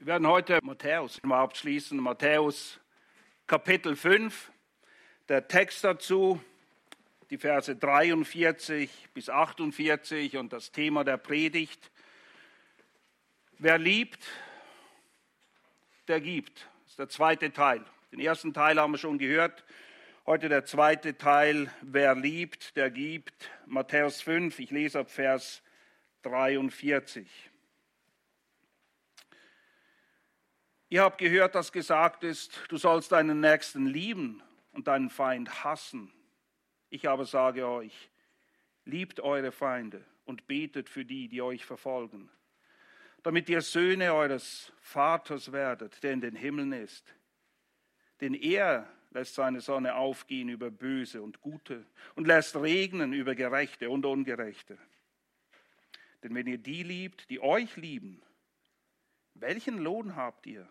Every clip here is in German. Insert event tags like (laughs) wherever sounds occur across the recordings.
Wir werden heute Matthäus mal abschließen, Matthäus Kapitel 5. Der Text dazu, die Verse 43 bis 48 und das Thema der Predigt. Wer liebt, der gibt. Das ist der zweite Teil. Den ersten Teil haben wir schon gehört. Heute der zweite Teil. Wer liebt, der gibt. Matthäus 5. Ich lese ab Vers 43. Ihr habt gehört, dass gesagt ist, du sollst deinen Nächsten lieben und deinen Feind hassen. Ich aber sage euch, liebt eure Feinde und betet für die, die euch verfolgen, damit ihr Söhne eures Vaters werdet, der in den Himmeln ist. Denn er lässt seine Sonne aufgehen über Böse und Gute und lässt regnen über Gerechte und Ungerechte. Denn wenn ihr die liebt, die euch lieben, welchen Lohn habt ihr?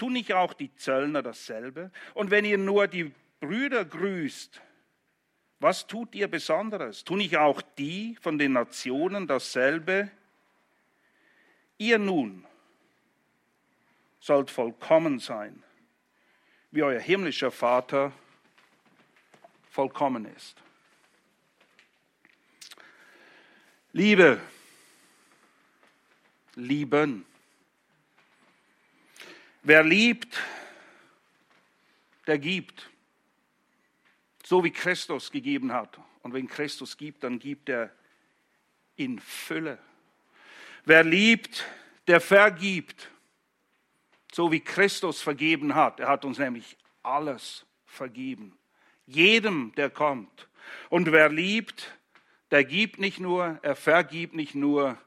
Tun nicht auch die Zöllner dasselbe? Und wenn ihr nur die Brüder grüßt, was tut ihr Besonderes? Tun nicht auch die von den Nationen dasselbe? Ihr nun sollt vollkommen sein, wie euer himmlischer Vater vollkommen ist. Liebe, lieben. Wer liebt, der gibt. So wie Christus gegeben hat. Und wenn Christus gibt, dann gibt er in Fülle. Wer liebt, der vergibt. So wie Christus vergeben hat. Er hat uns nämlich alles vergeben. Jedem, der kommt. Und wer liebt, der gibt nicht nur, er vergibt nicht nur,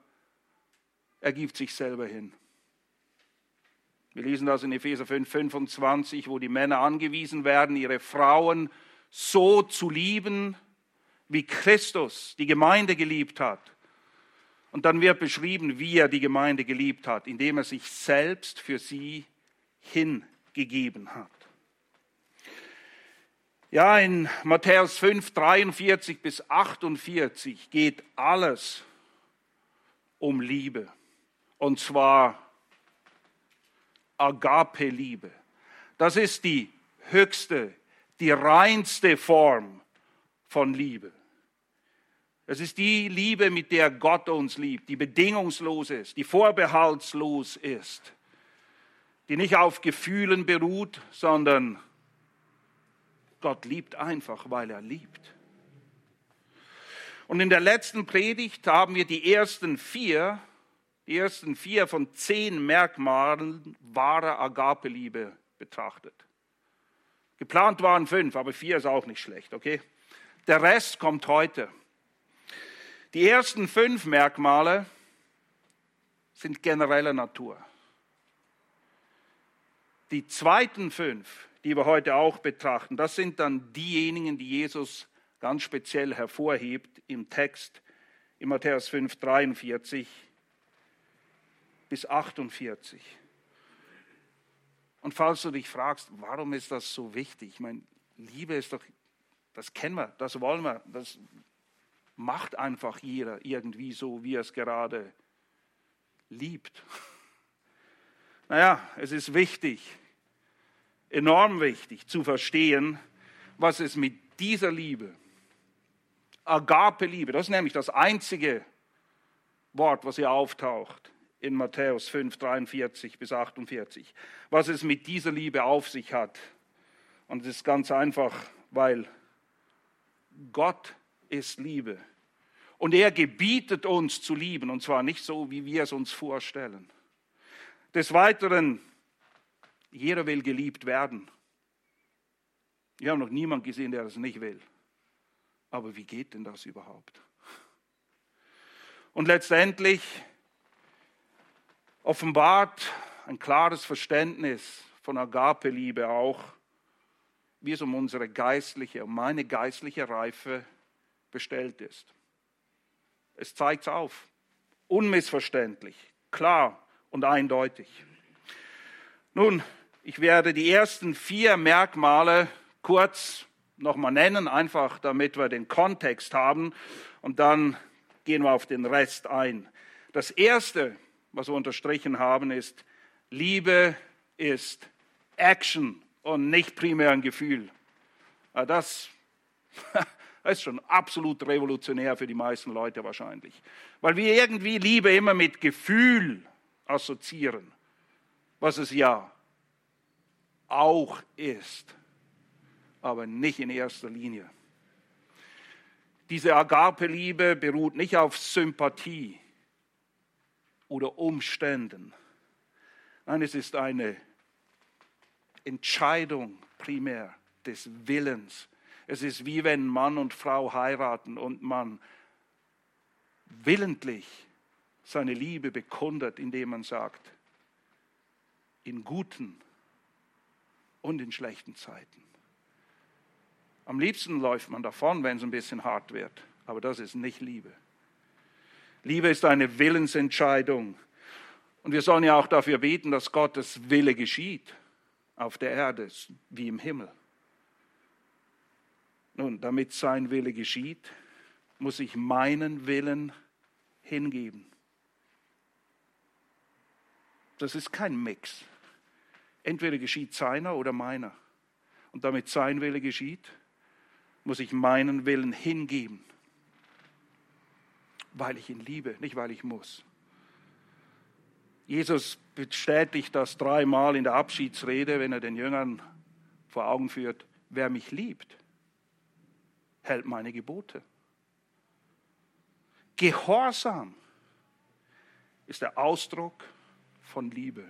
er gibt sich selber hin. Wir lesen das in Epheser 5, 25, wo die Männer angewiesen werden, ihre Frauen so zu lieben, wie Christus die Gemeinde geliebt hat. Und dann wird beschrieben, wie er die Gemeinde geliebt hat, indem er sich selbst für sie hingegeben hat. Ja, in Matthäus 5, 43 bis 48 geht alles um Liebe. Und zwar Agape-Liebe. Das ist die höchste, die reinste Form von Liebe. Es ist die Liebe, mit der Gott uns liebt, die bedingungslos ist, die vorbehaltslos ist, die nicht auf Gefühlen beruht, sondern Gott liebt einfach, weil er liebt. Und in der letzten Predigt haben wir die ersten vier die ersten vier von zehn Merkmalen wahrer Agape-Liebe betrachtet. Geplant waren fünf, aber vier ist auch nicht schlecht, okay? Der Rest kommt heute. Die ersten fünf Merkmale sind genereller Natur. Die zweiten fünf, die wir heute auch betrachten, das sind dann diejenigen, die Jesus ganz speziell hervorhebt im Text in Matthäus 5, 43 bis 48. Und falls du dich fragst, warum ist das so wichtig? Ich meine, Liebe ist doch, das kennen wir, das wollen wir, das macht einfach jeder irgendwie so, wie er es gerade liebt. (laughs) Naja, es ist wichtig, enorm wichtig zu verstehen, was es mit dieser Liebe, Agape-Liebe, das ist nämlich das einzige Wort, was hier auftaucht, in Matthäus 5, 43 bis 48, was es mit dieser Liebe auf sich hat. Und es ist ganz einfach, weil Gott ist Liebe. Und er gebietet uns zu lieben, und zwar nicht so, wie wir es uns vorstellen. Des Weiteren, jeder will geliebt werden. Wir haben noch niemanden gesehen, der das nicht will. Aber wie geht denn das überhaupt? Und letztendlich, offenbart ein klares Verständnis von Agape-Liebe auch, wie es um unsere geistliche, um meine geistliche Reife bestellt ist. Es zeigt es auf, unmissverständlich, klar und eindeutig. Nun, ich werde die ersten vier Merkmale kurz nochmal nennen, einfach damit wir den Kontext haben und dann gehen wir auf den Rest ein. Das erste was wir unterstrichen haben, ist, Liebe ist Action und nicht primär ein Gefühl. Ah, das, das (laughs) ist schon absolut revolutionär für die meisten Leute wahrscheinlich. Weil wir irgendwie Liebe immer mit Gefühl assoziieren, was es ja auch ist, aber nicht in erster Linie. Diese Agape-Liebe beruht nicht auf Sympathie oder Umständen. Nein, es ist eine Entscheidung primär des Willens. Es ist wie wenn Mann und Frau heiraten und man willentlich seine Liebe bekundert, indem man sagt, in guten und in schlechten Zeiten. Am liebsten läuft man davon, wenn es ein bisschen hart wird, aber das ist nicht Liebe. Liebe ist eine Willensentscheidung. Und wir sollen ja auch dafür beten, dass Gottes Wille geschieht auf der Erde wie im Himmel. Nun, damit sein Wille geschieht, muss ich meinen Willen hingeben. Das ist kein Mix. Entweder geschieht seiner oder meiner. Und damit sein Wille geschieht, muss ich meinen Willen hingeben, weil ich ihn liebe, nicht weil ich muss. Jesus bestätigt das dreimal in der Abschiedsrede, wenn er den Jüngern vor Augen führt, wer mich liebt, hält meine Gebote. Gehorsam ist der Ausdruck von Liebe.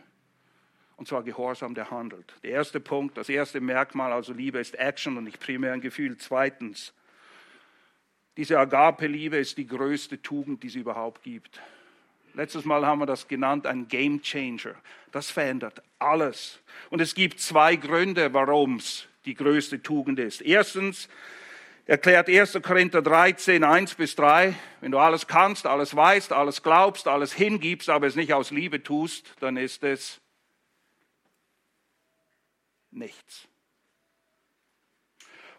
Und zwar Gehorsam, der handelt. Der erste Punkt, das erste Merkmal, also Liebe ist Action und nicht primär ein Gefühl. Zweitens, diese Agape-Liebe ist die größte Tugend, die es überhaupt gibt. Letztes Mal haben wir das genannt, ein Game Changer. Das verändert alles. Und es gibt zwei Gründe, warum es die größte Tugend ist. Erstens erklärt 1. Korinther 13, 1 bis 3, wenn du alles kannst, alles weißt, alles glaubst, alles hingibst, aber es nicht aus Liebe tust, dann ist es nichts.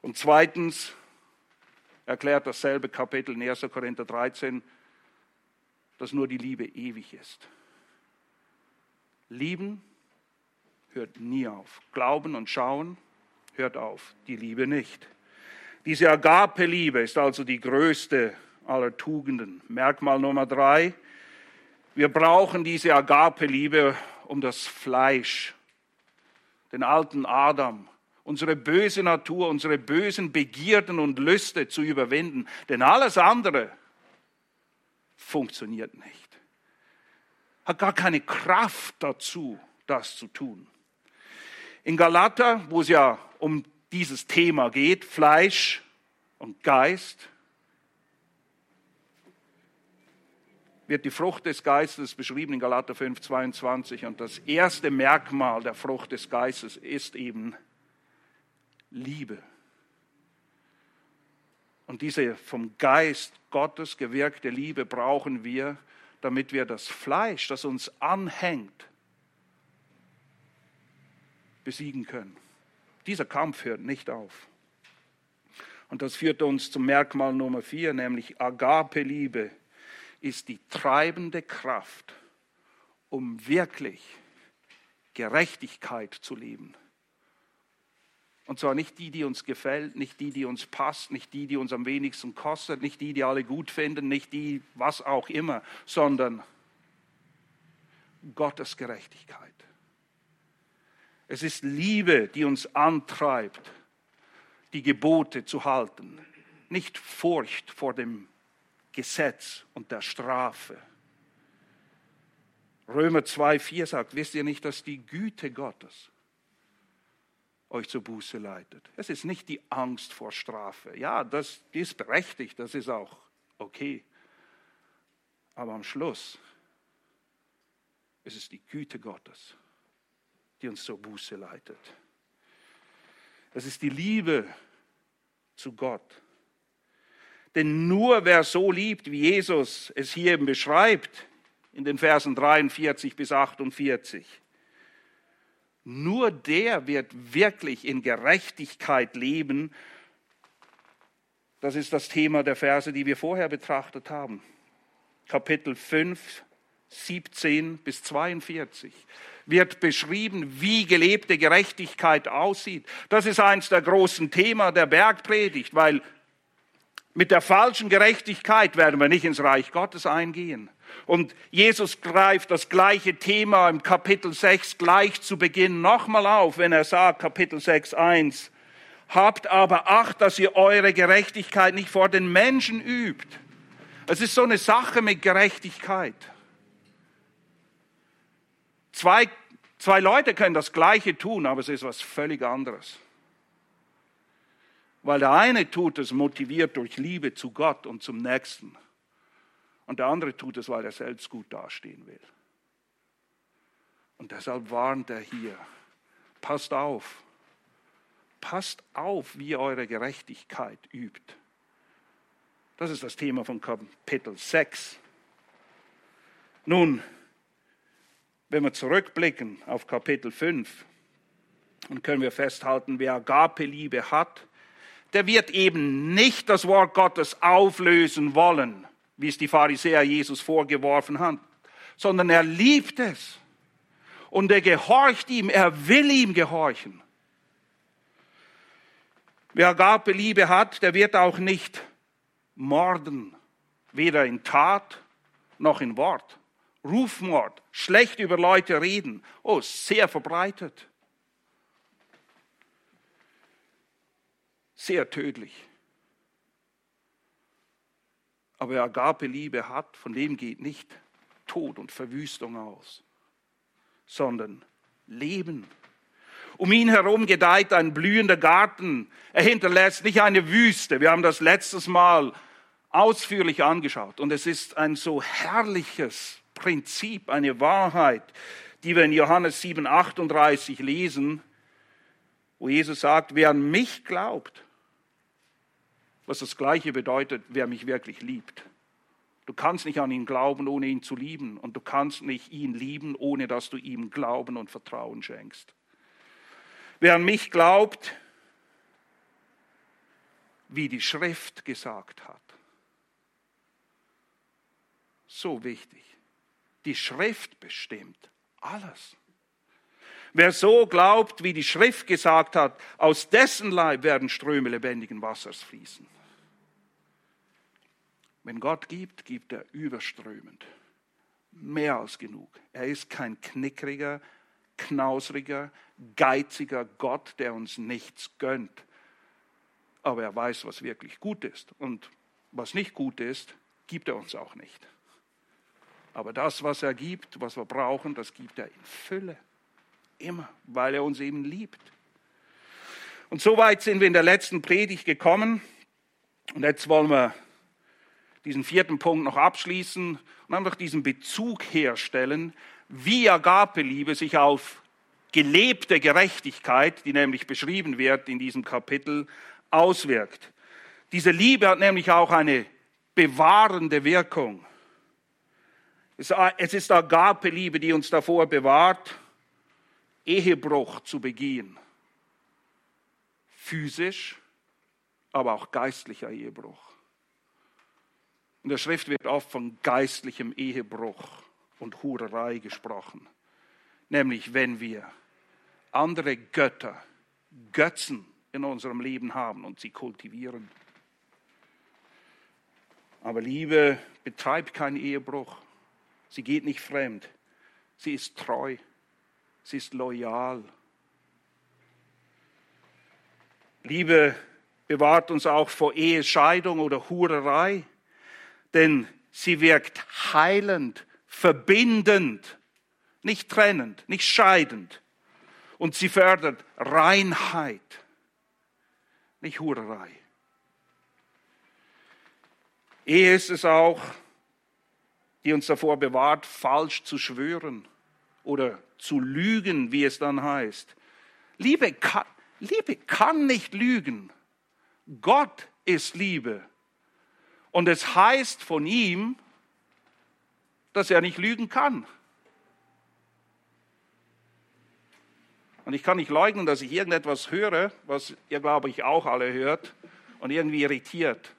Und zweitens erklärt dasselbe Kapitel in 1. Korinther 13, dass nur die Liebe ewig ist. Lieben hört nie auf. Glauben und schauen hört auf. Die Liebe nicht. Diese Agape-Liebe ist also die größte aller Tugenden. Merkmal Nummer drei. Wir brauchen diese Agape-Liebe, um das Fleisch den alten Adam, unsere böse Natur, unsere bösen Begierden und Lüste zu überwinden. Denn alles andere funktioniert nicht. Hat gar keine Kraft dazu, das zu tun. In Galater, wo es ja um dieses Thema geht, Fleisch und Geist, wird die Frucht des Geistes beschrieben in Galater 5, 22. Und das erste Merkmal der Frucht des Geistes ist eben Liebe. Und diese vom Geist Gottes gewirkte Liebe brauchen wir, damit wir das Fleisch, das uns anhängt, besiegen können. Dieser Kampf hört nicht auf. Und das führt uns zum Merkmal Nummer vier, nämlich Agape-Liebe ist die treibende Kraft, um wirklich Gerechtigkeit zu leben. Und zwar nicht die, die uns gefällt, nicht die, die uns passt, nicht die, die uns am wenigsten kostet, nicht die, die alle gut finden, nicht die, was auch immer, sondern Gottes Gerechtigkeit. Es ist Liebe, die uns antreibt, die Gebote zu halten, nicht Furcht vor dem Gesetz und der Strafe. Römer 2,4 sagt, wisst ihr nicht, dass die Güte Gottes euch zur Buße leitet? Es ist nicht die Angst vor Strafe. Ja, das die ist berechtigt, das ist auch okay. Aber am Schluss ist es die Güte Gottes, die uns zur Buße leitet. Es ist die Liebe zu Gott denn nur wer so liebt, wie Jesus es hier eben beschreibt, in den Versen 43 bis 48, nur der wird wirklich in Gerechtigkeit leben. Das ist das Thema der Verse, die wir vorher betrachtet haben. Kapitel 5, 17 bis 42 wird beschrieben, wie gelebte Gerechtigkeit aussieht. Das ist eines der großen Themen der Bergpredigt, weil mit der falschen Gerechtigkeit werden wir nicht ins Reich Gottes eingehen. Und Jesus greift das gleiche Thema im Kapitel 6 gleich zu Beginn nochmal auf, wenn er sagt, Kapitel 6, 1, Habt aber Acht, dass ihr eure Gerechtigkeit nicht vor den Menschen übt. Es ist so eine Sache mit Gerechtigkeit. Zwei, zwei Leute können das Gleiche tun, aber es ist was völlig anderes. Weil der eine tut es motiviert durch Liebe zu Gott und zum Nächsten. Und der andere tut es, weil er selbst gut dastehen will. Und deshalb warnt er hier, passt auf, passt auf, wie ihr eure Gerechtigkeit übt. Das ist das Thema von Kapitel 6. Nun, wenn wir zurückblicken auf Kapitel 5, dann können wir festhalten, wer Agape-Liebe hat, der wird eben nicht das Wort Gottes auflösen wollen, wie es die Pharisäer Jesus vorgeworfen haben, sondern er liebt es. Und er gehorcht ihm, er will ihm gehorchen. Wer Agape-Liebe hat, der wird auch nicht morden, weder in Tat noch in Wort. Rufmord, schlecht über Leute reden, oh, sehr verbreitet. Sehr tödlich. Aber wer Agape-Liebe hat, von dem geht nicht Tod und Verwüstung aus, sondern Leben. Um ihn herum gedeiht ein blühender Garten. Er hinterlässt nicht eine Wüste. Wir haben das letztes Mal ausführlich angeschaut. Und es ist ein so herrliches Prinzip, eine Wahrheit, die wir in Johannes 7, 38 lesen, wo Jesus sagt, wer an mich glaubt, was das Gleiche bedeutet, wer mich wirklich liebt. Du kannst nicht an ihn glauben, ohne ihn zu lieben. Und du kannst nicht ihn lieben, ohne dass du ihm Glauben und Vertrauen schenkst. Wer an mich glaubt, wie die Schrift gesagt hat. So wichtig. Die Schrift bestimmt alles. Wer so glaubt, wie die Schrift gesagt hat, aus dessen Leib werden Ströme lebendigen Wassers fließen. Wenn Gott gibt, gibt er überströmend. Mehr als genug. Er ist kein knickriger, knausriger, geiziger Gott, der uns nichts gönnt. Aber er weiß, was wirklich gut ist. Und was nicht gut ist, gibt er uns auch nicht. Aber das, was er gibt, was wir brauchen, das gibt er in Fülle. Immer, weil er uns eben liebt. Und so weit sind wir in der letzten Predigt gekommen. Und jetzt wollen wir diesen vierten Punkt noch abschließen und einfach diesen Bezug herstellen, wie Agape-Liebe sich auf gelebte Gerechtigkeit, die nämlich beschrieben wird in diesem Kapitel, auswirkt. Diese Liebe hat nämlich auch eine bewahrende Wirkung. Es ist Agape-Liebe, die uns davor bewahrt, Ehebruch zu begehen. Physisch, aber auch geistlicher Ehebruch. In der Schrift wird oft von geistlichem Ehebruch und Hurerei gesprochen. Nämlich wenn wir andere Götter, Götzen in unserem Leben haben und sie kultivieren. Aber Liebe betreibt keinen Ehebruch. Sie geht nicht fremd. Sie ist treu. Sie ist loyal. Liebe bewahrt uns auch vor Ehescheidung oder Hurerei, denn sie wirkt heilend, verbindend, nicht trennend, nicht scheidend. Und sie fördert Reinheit, nicht Hurerei. Ehe ist es auch, die uns davor bewahrt, falsch zu schwören oder zu lügen, wie es dann heißt. Liebe kann, Liebe kann nicht lügen. Gott ist Liebe. Und es heißt von ihm, dass er nicht lügen kann. Und ich kann nicht leugnen, dass ich irgendetwas höre, was ihr, glaube ich, auch alle hört und irgendwie irritiert.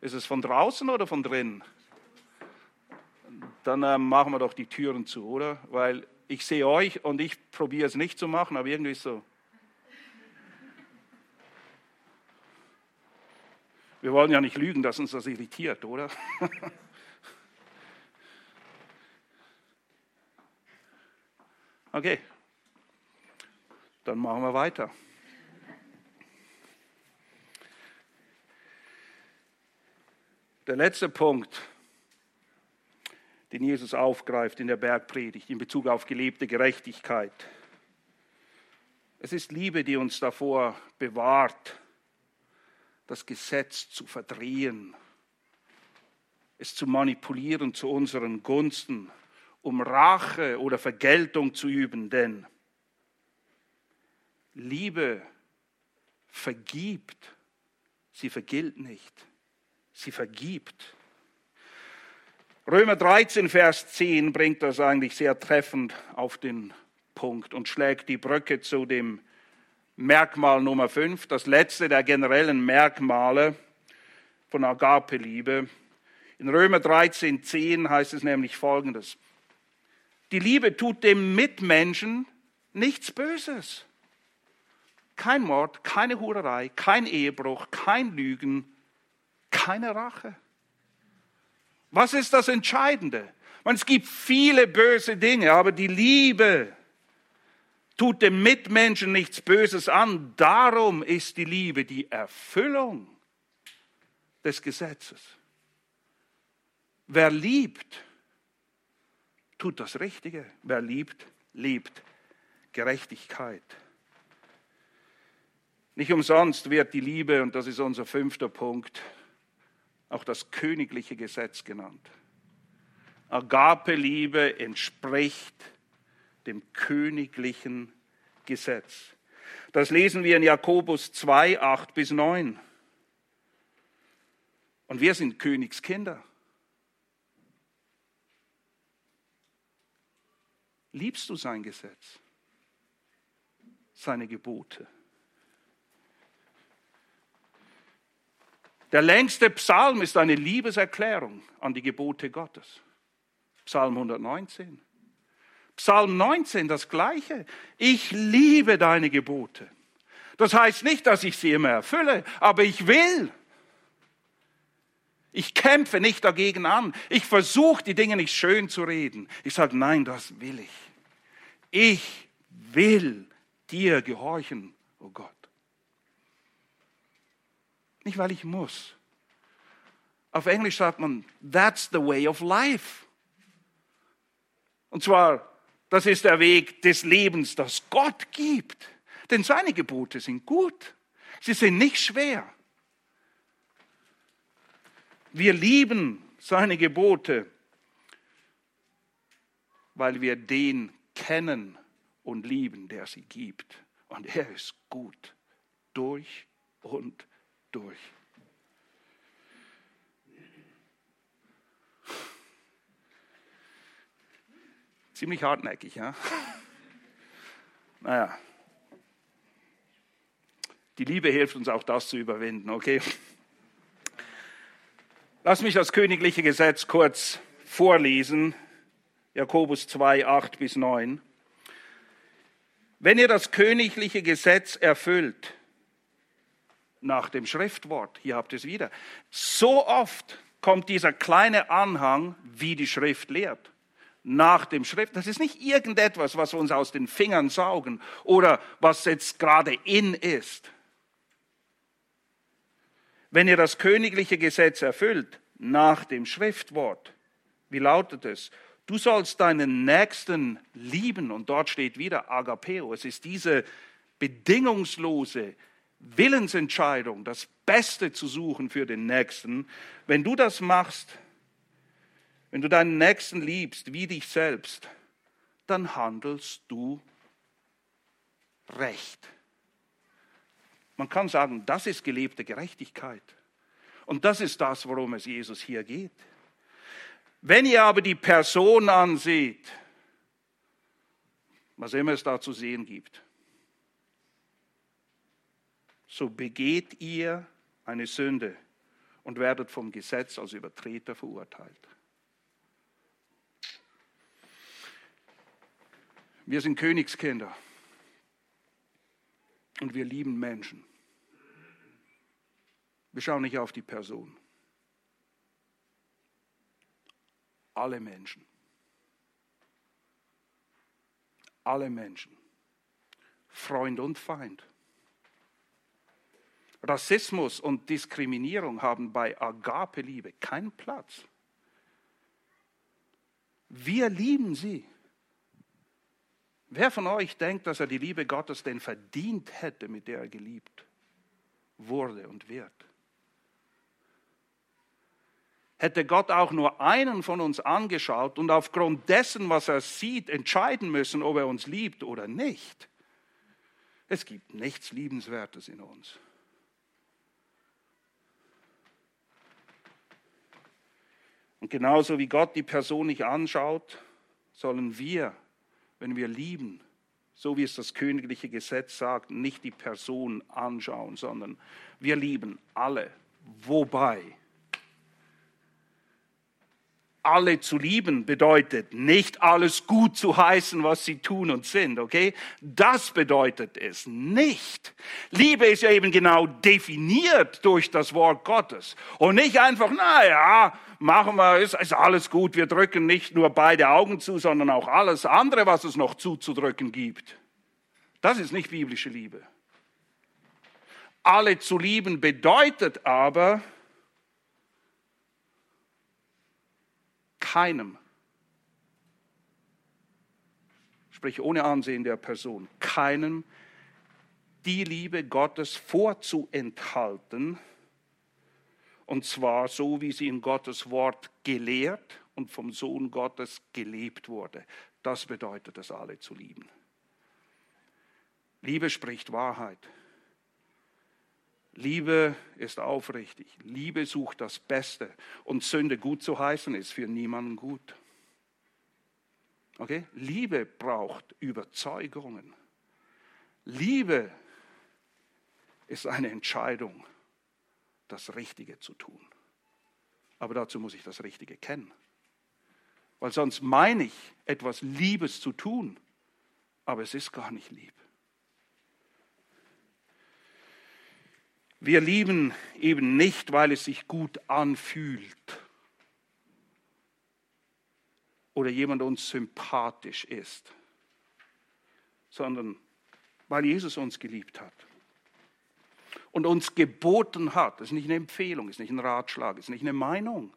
Ist es von draußen oder von drinnen? Dann äh, machen wir doch die Türen zu, oder? Weil ich sehe euch und ich probiere es nicht zu machen, aber irgendwie ist so. Wir wollen ja nicht lügen, dass uns das irritiert, oder? (laughs) Okay, dann machen wir weiter. Der letzte Punkt, den Jesus aufgreift in der Bergpredigt in Bezug auf gelebte Gerechtigkeit. Es ist Liebe, die uns davor bewahrt, das Gesetz zu verdrehen, es zu manipulieren zu unseren Gunsten, um Rache oder Vergeltung zu üben, denn Liebe vergibt, sie vergilt nicht, sie vergibt. Römer 13, Vers 10 bringt das eigentlich sehr treffend auf den Punkt und schlägt die Brücke zu dem Merkmal Nummer 5, das letzte der generellen Merkmale von Agape-Liebe. In Römer 13, 10 heißt es nämlich folgendes. Die Liebe tut dem Mitmenschen nichts Böses. Kein Mord, keine Hurerei, kein Ehebruch, kein Lügen, keine Rache. Was ist das Entscheidende? Es gibt viele böse Dinge, aber die Liebe tut dem Mitmenschen nichts Böses an. Darum ist die Liebe die Erfüllung des Gesetzes. Wer liebt, tut das Richtige. Wer liebt, liebt Gerechtigkeit. Nicht umsonst wird die Liebe, und das ist unser fünfter Punkt, auch das königliche Gesetz genannt. Agape-Liebe entspricht dem königlichen Gesetz. Das lesen wir in Jakobus 2, 8 bis 9. Und wir sind Königskinder. Liebst du sein Gesetz, seine Gebote? Der längste Psalm ist eine Liebeserklärung an die Gebote Gottes. Psalm 119. Psalm 19 das gleiche. Ich liebe deine Gebote. Das heißt nicht, dass ich sie immer erfülle, aber ich will. Ich kämpfe nicht dagegen an. Ich versuche die Dinge nicht schön zu reden. Ich sage, nein, das will ich. Ich will dir gehorchen, oh Gott. Nicht, weil ich muss. Auf Englisch sagt man, that's the way of life. Und zwar, das ist der Weg des Lebens, das Gott gibt. Denn seine Gebote sind gut. Sie sind nicht schwer. Wir lieben seine Gebote, weil wir den kennen und lieben, der sie gibt. Und er ist gut durch und durch. Ziemlich hartnäckig, ja? Naja. Die Liebe hilft uns auch das zu überwinden, okay? Lass mich das königliche Gesetz kurz vorlesen. Jakobus 2, 8 bis 9. Wenn ihr das königliche Gesetz erfüllt, nach dem Schriftwort, hier habt ihr es wieder, so oft kommt dieser kleine Anhang, wie die Schrift lehrt. Nach dem Schrift, das ist nicht irgendetwas, was wir uns aus den Fingern saugen oder was jetzt gerade in ist. Wenn ihr das königliche Gesetz erfüllt, nach dem Schriftwort, wie lautet es? Du sollst deinen Nächsten lieben. Und dort steht wieder Agapeo. Es ist diese bedingungslose Willensentscheidung, das Beste zu suchen für den Nächsten. Wenn du das machst, wenn du deinen Nächsten liebst wie dich selbst, dann handelst du recht. Man kann sagen, das ist gelebte Gerechtigkeit. Und das ist das, worum es Jesus hier geht. Wenn ihr aber die Person ansieht, was immer es da zu sehen gibt, so begeht ihr eine Sünde und werdet vom Gesetz als Übertreter verurteilt. Wir sind Königskinder. Und wir lieben Menschen. Wir schauen nicht auf die Person. Alle Menschen. Alle Menschen. Freund und Feind. Rassismus und Diskriminierung haben bei Agape-Liebe keinen Platz. Wir lieben sie. Wer von euch denkt, dass er die Liebe Gottes denn verdient hätte, mit der er geliebt wurde und wird? Hätte Gott auch nur einen von uns angeschaut und aufgrund dessen, was er sieht, entscheiden müssen, ob er uns liebt oder nicht? Es gibt nichts Liebenswertes in uns. Und genauso wie Gott die Person nicht anschaut, sollen wir wenn wir lieben, so wie es das königliche Gesetz sagt, nicht die Person anschauen, sondern wir lieben alle. Wobei alle zu lieben bedeutet nicht alles gut zu heißen, was sie tun und sind, okay? Das bedeutet es nicht. Liebe ist ja eben genau definiert durch das Wort Gottes und nicht einfach, naja, machen wir, ist, ist alles gut, wir drücken nicht nur beide Augen zu, sondern auch alles andere, was es noch zuzudrücken gibt. Das ist nicht biblische Liebe. Alle zu lieben bedeutet aber, keinem, sprich ohne Ansehen der Person, keinem die Liebe Gottes vorzuenthalten, und zwar so, wie sie in Gottes Wort gelehrt und vom Sohn Gottes gelebt wurde. Das bedeutet es, alle zu lieben. Liebe spricht Wahrheit. Liebe ist aufrichtig. Liebe sucht das Beste. Und Sünde gut zu heißen ist für niemanden gut. Okay? Liebe braucht Überzeugungen. Liebe ist eine Entscheidung, das Richtige zu tun. Aber dazu muss ich das Richtige kennen. Weil sonst meine ich, etwas Liebes zu tun, aber es ist gar nicht lieb. Wir lieben eben nicht, weil es sich gut anfühlt oder jemand uns sympathisch ist, sondern weil Jesus uns geliebt hat und uns geboten hat. Das ist nicht eine Empfehlung, ist nicht ein Ratschlag, ist nicht eine Meinung.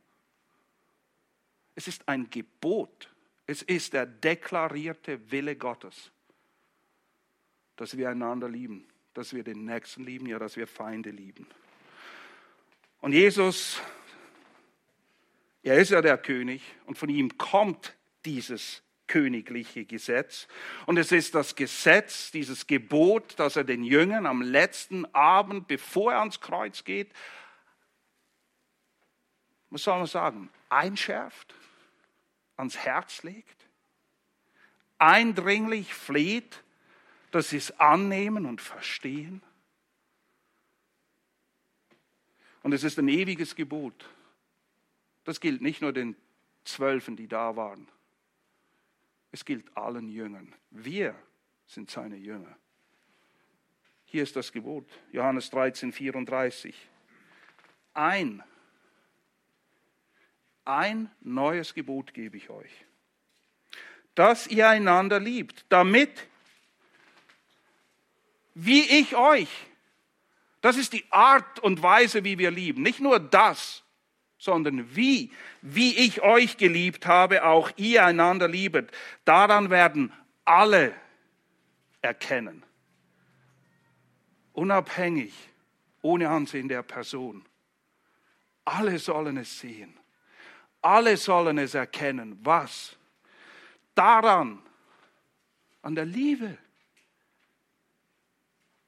Es ist ein Gebot. Es ist der deklarierte Wille Gottes, dass wir einander lieben dass wir den Nächsten lieben, ja, dass wir Feinde lieben. Und Jesus, er ist ja der König und von ihm kommt dieses königliche Gesetz. Und es ist das Gesetz, dieses Gebot, das er den Jüngern am letzten Abend, bevor er ans Kreuz geht, was soll man sagen, einschärft, ans Herz legt, eindringlich fleht, sie es annehmen und verstehen. Und es ist ein ewiges Gebot. Das gilt nicht nur den Zwölfen, die da waren. Es gilt allen Jüngern. Wir sind seine Jünger. Hier ist das Gebot, Johannes 13, 34. Ein, ein neues Gebot gebe ich euch, dass ihr einander liebt, damit wie ich euch. Das ist die Art und Weise, wie wir lieben. Nicht nur das, sondern wie. Wie ich euch geliebt habe, auch ihr einander liebet. Daran werden alle erkennen. Unabhängig, ohne Ansehen der Person. Alle sollen es sehen. Alle sollen es erkennen. Was? Daran, an der Liebe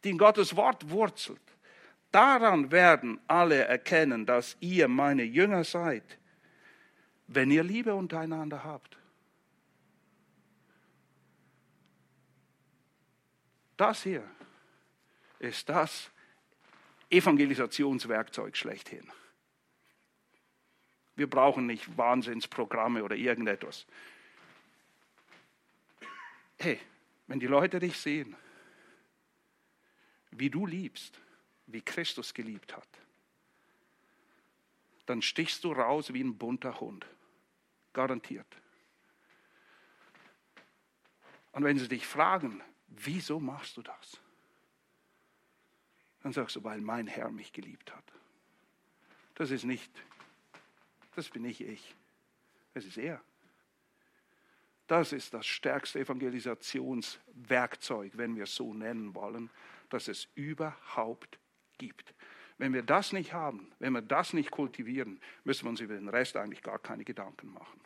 die in Gottes Wort wurzelt. Daran werden alle erkennen, dass ihr meine Jünger seid, wenn ihr Liebe untereinander habt. Das hier ist das Evangelisationswerkzeug schlechthin. Wir brauchen nicht Wahnsinnsprogramme oder irgendetwas. Hey, Wenn die Leute dich sehen, wie du liebst, wie Christus geliebt hat, dann stichst du raus wie ein bunter Hund. Garantiert. Und wenn sie dich fragen, wieso machst du das? Dann sagst du, weil mein Herr mich geliebt hat. Das ist nicht, das bin nicht ich. Das ist er. Das ist das stärkste Evangelisationswerkzeug, wenn wir es so nennen wollen, das es überhaupt gibt. Wenn wir das nicht haben, wenn wir das nicht kultivieren, müssen wir uns über den Rest eigentlich gar keine Gedanken machen.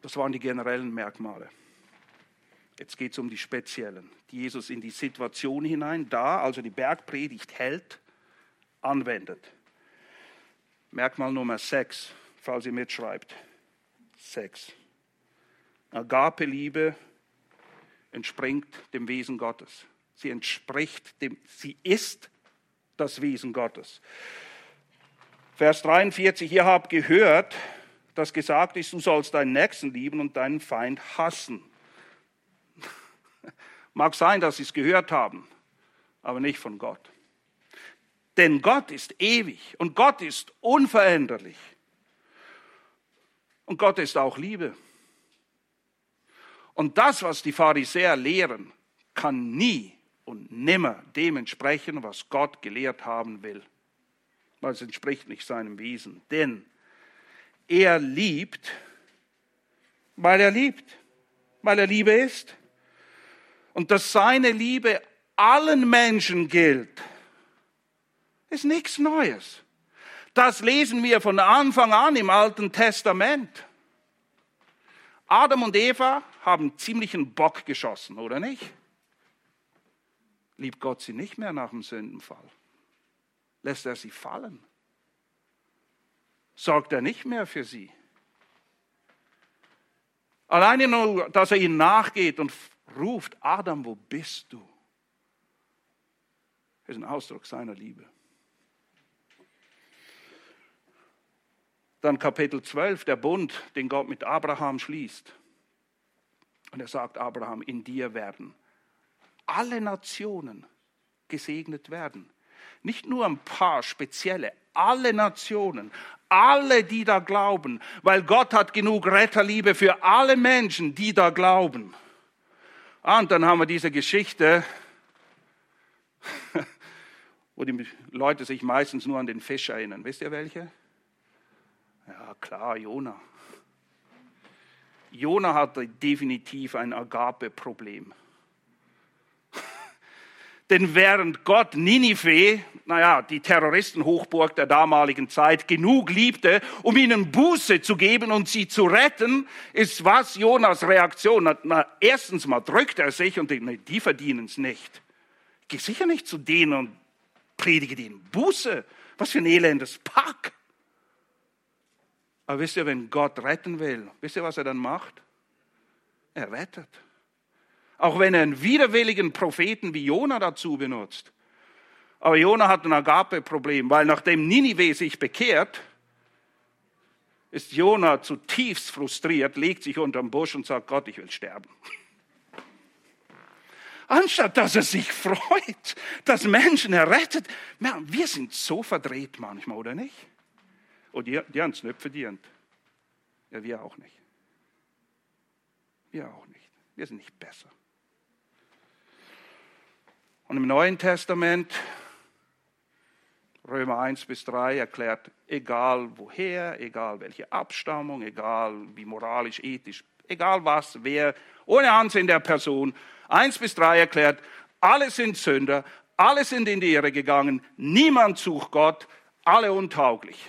Das waren die generellen Merkmale. Jetzt geht es um die speziellen, die Jesus in die Situation hinein, da also die Bergpredigt hält, anwendet. Merkmal Nummer 6, falls ihr mitschreibt. 6. Agape-Liebe entspringt dem Wesen Gottes. Sie entspricht dem, sie ist das Wesen Gottes. Vers 43, ihr habt gehört, dass gesagt ist, du sollst deinen Nächsten lieben und deinen Feind hassen. (laughs) Mag sein, dass sie es gehört haben, aber nicht von Gott. Denn Gott ist ewig und Gott ist unveränderlich. Und Gott ist auch Liebe. Und das, was die Pharisäer lehren, kann nie und nimmer dem entsprechen, was Gott gelehrt haben will. Weil es entspricht nicht seinem Wesen. Denn er liebt, weil er liebt, weil er Liebe ist. Und dass seine Liebe allen Menschen gilt, ist nichts Neues. Das lesen wir von Anfang an im Alten Testament. Adam und Eva haben ziemlichen Bock geschossen, oder nicht? Liebt Gott sie nicht mehr nach dem Sündenfall? Lässt er sie fallen? Sorgt er nicht mehr für sie? Alleine nur, dass er ihnen nachgeht und ruft, Adam, wo bist du? ist ein Ausdruck seiner Liebe. Dann Kapitel 12, der Bund, den Gott mit Abraham schließt. Und er sagt Abraham, in dir werden alle Nationen gesegnet werden. Nicht nur ein paar spezielle, alle Nationen, alle, die da glauben, weil Gott hat genug Retterliebe für alle Menschen, die da glauben. Ah, und dann haben wir diese Geschichte, (laughs) wo die Leute sich meistens nur an den Fisch erinnern. Wisst ihr welche? Ja, klar, Jona. Jona hatte definitiv ein Agape-Problem. (laughs) Denn während Gott Ninive, naja, die Terroristenhochburg der damaligen Zeit, genug liebte, um ihnen Buße zu geben und sie zu retten, ist was Jonas Reaktion? Na, erstens mal drückt er sich und denkt, die verdienen es nicht. Ich gehe sicher nicht zu denen und predige denen Buße. Was für ein elendes Pack. Aber wisst ihr, wenn Gott retten will, wisst ihr, was er dann macht? Er rettet. Auch wenn er einen widerwilligen Propheten wie Jona dazu benutzt. Aber Jona hat ein Agape-Problem, weil nachdem Ninive sich bekehrt, ist Jona zutiefst frustriert, legt sich unterm Busch und sagt, Gott, ich will sterben. Anstatt dass er sich (laughs) freut, dass Menschen errettet. Wir sind so verdreht manchmal, oder nicht? Und die, die haben es nicht verdient. Ja, wir auch nicht. Wir auch nicht. Wir sind nicht besser. Und im Neuen Testament, Römer 1 bis 3 erklärt, egal woher, egal welche Abstammung, egal wie moralisch, ethisch, egal was, wer, ohne Ansehen der Person, 1 bis 3 erklärt, alle sind Sünder, alle sind in die Irre gegangen, niemand sucht Gott, alle untauglich.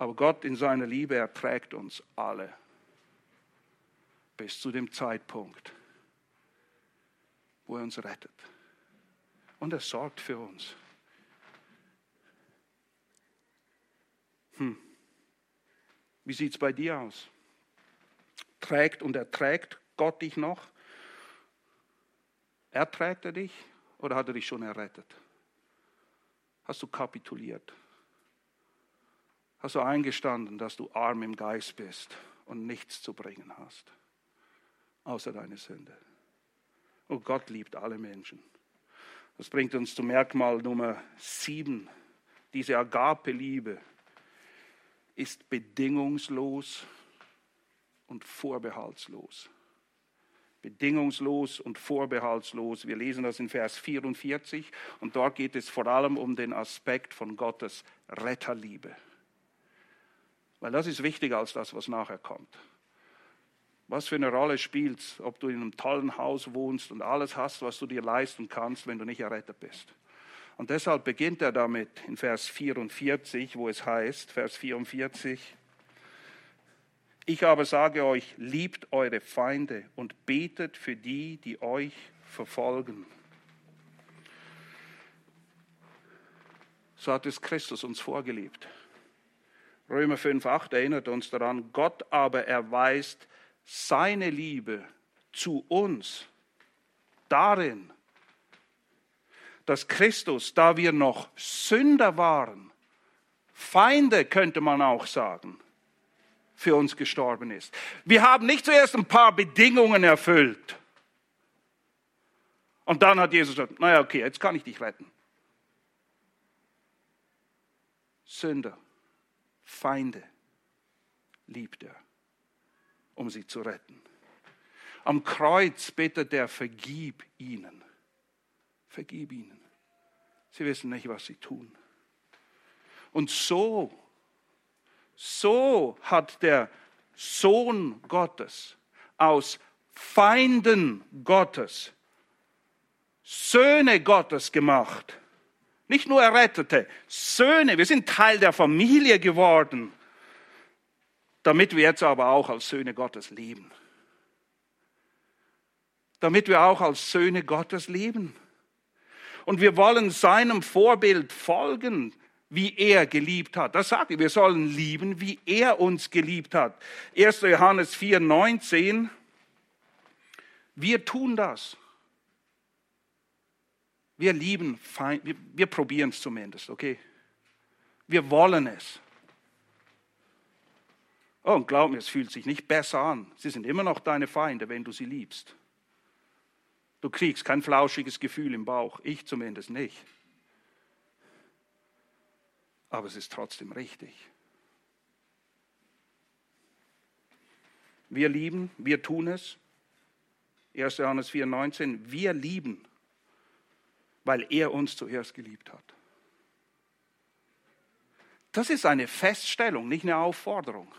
Aber Gott in seiner Liebe erträgt uns alle bis zu dem Zeitpunkt, wo er uns rettet. Und er sorgt für uns. Hm. Wie sieht es bei dir aus? Trägt und erträgt Gott dich noch? Erträgt er dich oder hat er dich schon errettet? Hast du kapituliert? Hast du eingestanden, dass du arm im Geist bist und nichts zu bringen hast, außer deine Sünde. Und oh, Gott liebt alle Menschen. Das bringt uns zum Merkmal Nummer sieben. Diese Agape-Liebe ist bedingungslos und vorbehaltslos. Bedingungslos und vorbehaltslos. Wir lesen das in Vers 44 und dort geht es vor allem um den Aspekt von Gottes Retterliebe. Weil das ist wichtiger als das, was nachher kommt. Was für eine Rolle spielt es, ob du in einem tollen Haus wohnst und alles hast, was du dir leisten kannst, wenn du nicht errettet bist. Und deshalb beginnt er damit in Vers 44, wo es heißt, Vers 44, ich aber sage euch, liebt eure Feinde und betet für die, die euch verfolgen. So hat es Christus uns vorgelebt. Römer 5,8 erinnert uns daran, Gott aber erweist seine Liebe zu uns darin, dass Christus, da wir noch Sünder waren, Feinde könnte man auch sagen, für uns gestorben ist. Wir haben nicht zuerst ein paar Bedingungen erfüllt. Und dann hat Jesus gesagt, naja, okay, jetzt kann ich dich retten. Sünder, Feinde liebt er um sie zu retten. Am Kreuz bittet er, vergib ihnen. Vergib ihnen. Sie wissen nicht, was sie tun. Und so, so hat der Sohn Gottes aus Feinden Gottes Söhne Gottes gemacht. Nicht nur Errettete, Söhne. Wir sind Teil der Familie geworden damit wir jetzt aber auch als Söhne Gottes leben. Damit wir auch als Söhne Gottes leben. Und wir wollen seinem Vorbild folgen, wie er geliebt hat. Das sagt er, wir sollen lieben, wie er uns geliebt hat. 1. Johannes 4, 19. Wir tun das. Wir lieben, wir, wir probieren es zumindest, okay? Wir wollen es. Oh, und glaub mir, es fühlt sich nicht besser an. Sie sind immer noch deine Feinde, wenn du sie liebst. Du kriegst kein flauschiges Gefühl im Bauch, ich zumindest nicht. Aber es ist trotzdem richtig. Wir lieben, wir tun es. 1. Johannes 4,19. Wir lieben, weil er uns zuerst geliebt hat. Das ist eine Feststellung, nicht eine Aufforderung.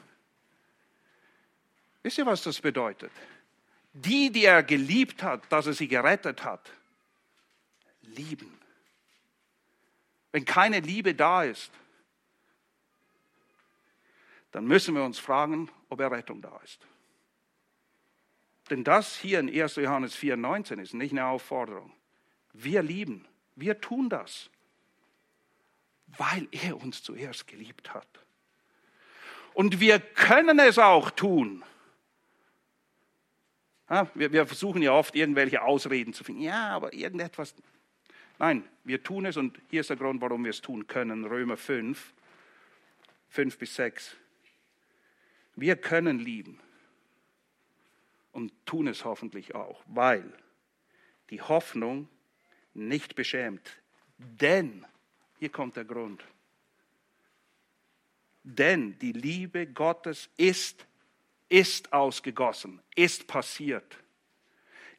Wisst ihr, was das bedeutet? Die, die er geliebt hat, dass er sie gerettet hat, lieben. Wenn keine Liebe da ist, dann müssen wir uns fragen, ob Errettung da ist. Denn das hier in 1. Johannes 4,19 ist nicht eine Aufforderung. Wir lieben, wir tun das, weil er uns zuerst geliebt hat. Und wir können es auch tun, wir, wir versuchen ja oft irgendwelche Ausreden zu finden. Ja, aber irgendetwas. Nein, wir tun es und hier ist der Grund, warum wir es tun können. Römer 5, 5 bis 6. Wir können lieben und tun es hoffentlich auch, weil die Hoffnung nicht beschämt. Denn, hier kommt der Grund, denn die Liebe Gottes ist ist ausgegossen, ist passiert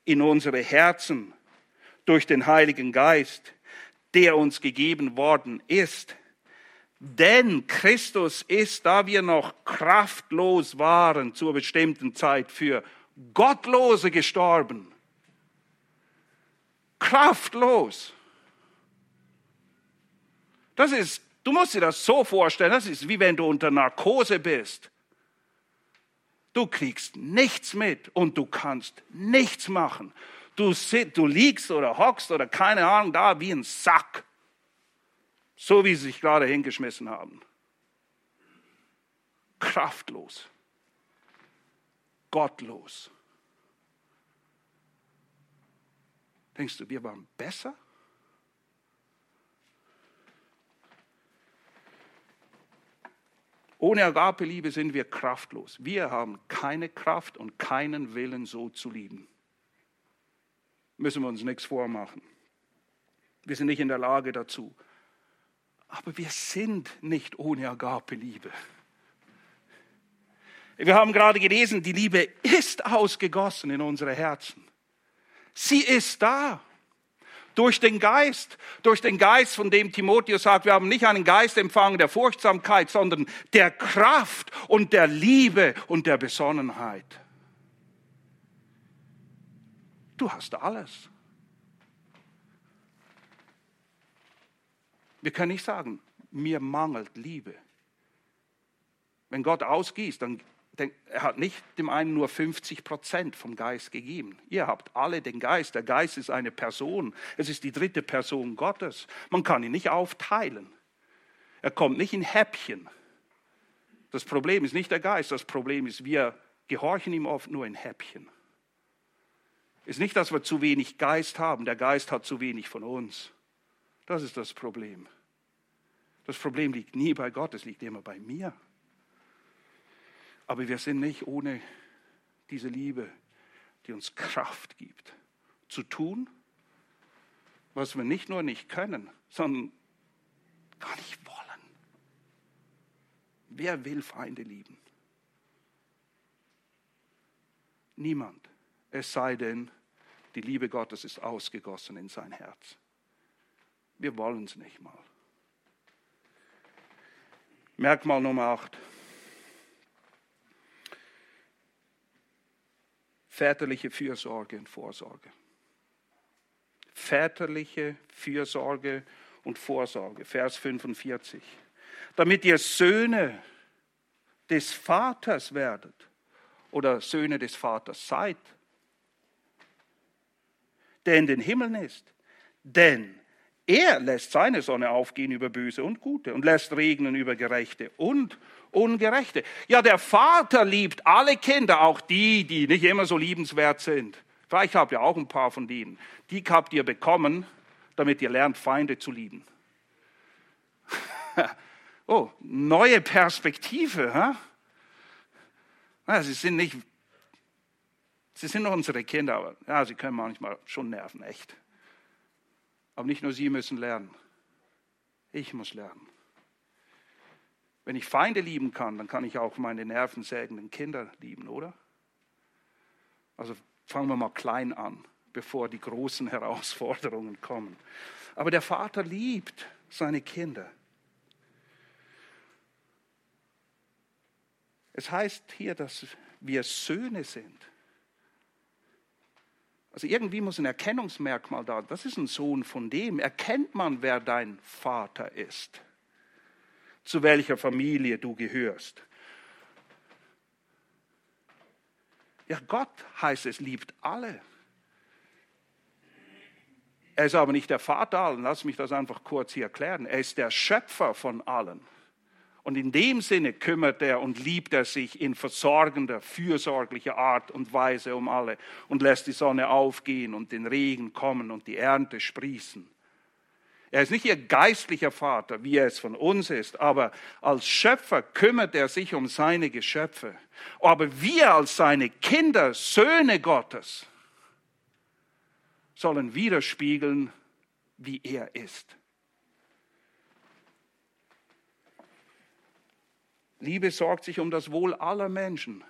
in unsere Herzen durch den Heiligen Geist, der uns gegeben worden ist. Denn Christus ist, da wir noch kraftlos waren zur bestimmten Zeit, für Gottlose gestorben. Kraftlos. Das ist, du musst dir das so vorstellen, das ist wie wenn du unter Narkose bist. Du kriegst nichts mit und du kannst nichts machen. Du, sit, du liegst oder hockst oder keine Ahnung da wie ein Sack. So wie sie sich gerade hingeschmissen haben. Kraftlos. Gottlos. Denkst du, wir waren besser? Ohne Agape-Liebe sind wir kraftlos. Wir haben keine Kraft und keinen Willen, so zu lieben. Müssen wir uns nichts vormachen. Wir sind nicht in der Lage dazu. Aber wir sind nicht ohne Agape-Liebe. Wir haben gerade gelesen, die Liebe ist ausgegossen in unsere Herzen. Sie ist da. Durch den Geist, durch den Geist, von dem Timotheus sagt, wir haben nicht einen Geist empfangen der Furchtsamkeit, sondern der Kraft und der Liebe und der Besonnenheit. Du hast alles. Wir können nicht sagen, mir mangelt Liebe. Wenn Gott ausgießt, dann er hat nicht dem einen nur 50 Prozent vom Geist gegeben. Ihr habt alle den Geist. Der Geist ist eine Person. Es ist die dritte Person Gottes. Man kann ihn nicht aufteilen. Er kommt nicht in Häppchen. Das Problem ist nicht der Geist. Das Problem ist, wir gehorchen ihm oft nur in Häppchen. Es ist nicht, dass wir zu wenig Geist haben. Der Geist hat zu wenig von uns. Das ist das Problem. Das Problem liegt nie bei Gott, es liegt immer bei mir. Aber wir sind nicht ohne diese Liebe, die uns Kraft gibt, zu tun, was wir nicht nur nicht können, sondern gar nicht wollen. Wer will Feinde lieben? Niemand. Es sei denn, die Liebe Gottes ist ausgegossen in sein Herz. Wir wollen es nicht mal. Merkmal Nummer 8. Väterliche Fürsorge und Vorsorge. Väterliche Fürsorge und Vorsorge. Vers 45. Damit ihr Söhne des Vaters werdet oder Söhne des Vaters seid, der in den Himmeln ist. Denn er lässt seine Sonne aufgehen über Böse und Gute und lässt regnen über Gerechte und Ungerechte. Ja, der Vater liebt alle Kinder, auch die, die nicht immer so liebenswert sind. Vielleicht habt ihr auch ein paar von denen. Die habt ihr bekommen, damit ihr lernt, Feinde zu lieben. (laughs) oh, neue Perspektive. Huh? Ja, sie sind nicht, sie sind unsere Kinder, aber ja, sie können manchmal schon nerven, echt. Aber nicht nur sie müssen lernen. Ich muss lernen. Wenn ich Feinde lieben kann, dann kann ich auch meine nervensägenden Kinder lieben, oder? Also fangen wir mal klein an, bevor die großen (laughs) Herausforderungen kommen. Aber der Vater liebt seine Kinder. Es heißt hier, dass wir Söhne sind. Also irgendwie muss ein Erkennungsmerkmal da. Das ist ein Sohn von dem. Erkennt man, wer dein Vater ist, zu welcher Familie du gehörst. Ja, Gott heißt es, liebt alle. Er ist aber nicht der Vater allen. Lass mich das einfach kurz hier erklären. Er ist der Schöpfer von allen. Und in dem Sinne kümmert er und liebt er sich in versorgender, fürsorglicher Art und Weise um alle und lässt die Sonne aufgehen und den Regen kommen und die Ernte sprießen. Er ist nicht ihr geistlicher Vater, wie er es von uns ist, aber als Schöpfer kümmert er sich um seine Geschöpfe. Aber wir als seine Kinder, Söhne Gottes, sollen widerspiegeln, wie er ist. Liebe sorgt sich um das Wohl aller Menschen,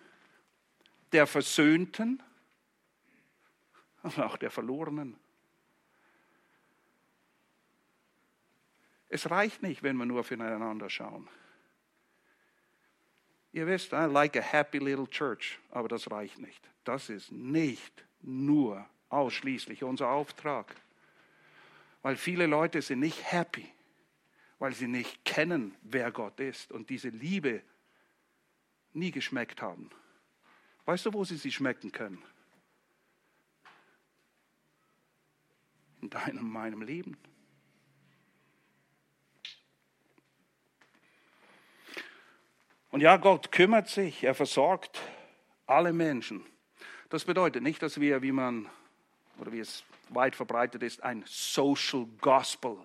der Versöhnten, aber auch der Verlorenen. Es reicht nicht, wenn wir nur füreinander schauen. Ihr wisst, I like a happy little church, aber das reicht nicht. Das ist nicht nur ausschließlich unser Auftrag. Weil viele Leute sind nicht happy weil sie nicht kennen, wer Gott ist und diese Liebe nie geschmeckt haben. Weißt du, wo sie sie schmecken können? In deinem, meinem Leben. Und ja, Gott kümmert sich, er versorgt alle Menschen. Das bedeutet nicht, dass wir, wie man, oder wie es weit verbreitet ist, ein Social Gospel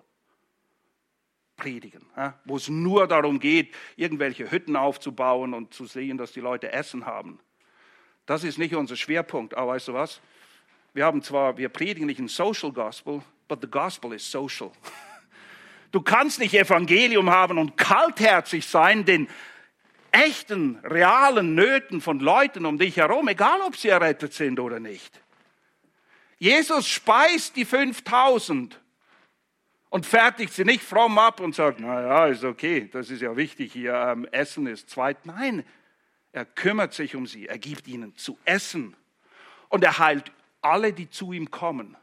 predigen, wo es nur darum geht, irgendwelche Hütten aufzubauen und zu sehen, dass die Leute Essen haben. Das ist nicht unser Schwerpunkt. Aber weißt du was? Wir haben zwar, wir predigen nicht ein Social Gospel, but the Gospel is social. (laughs) Du kannst nicht Evangelium haben und kaltherzig sein, den echten, realen Nöten von Leuten um dich herum, egal ob sie errettet sind oder nicht. Jesus speist die 5000 und fertigt sie nicht fromm ab und sagt, na ja, ist okay, das ist ja wichtig hier, ähm, Essen ist zweit. Nein, er kümmert sich um sie, er gibt ihnen zu essen und er heilt alle, die zu ihm kommen.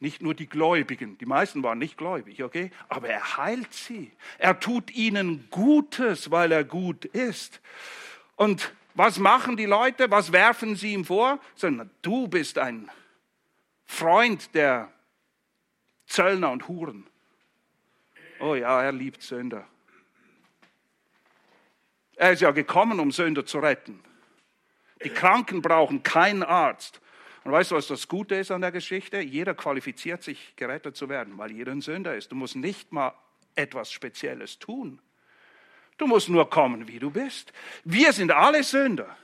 Nicht nur die Gläubigen, die meisten waren nicht gläubig, okay? Aber er heilt sie. Er tut ihnen Gutes, weil er gut ist. Und was machen die Leute? Was werfen sie ihm vor? Sagen, du bist ein Freund der Zöllner und Huren. Oh ja, er liebt Sünder. Er ist ja gekommen, um Sünder zu retten. Die Kranken brauchen keinen Arzt. Und weißt du, was das Gute ist an der Geschichte? Jeder qualifiziert sich, gerettet zu werden, weil jeder ein Sünder ist. Du musst nicht mal etwas Spezielles tun. Du musst nur kommen, wie du bist. Wir sind alle Sünder.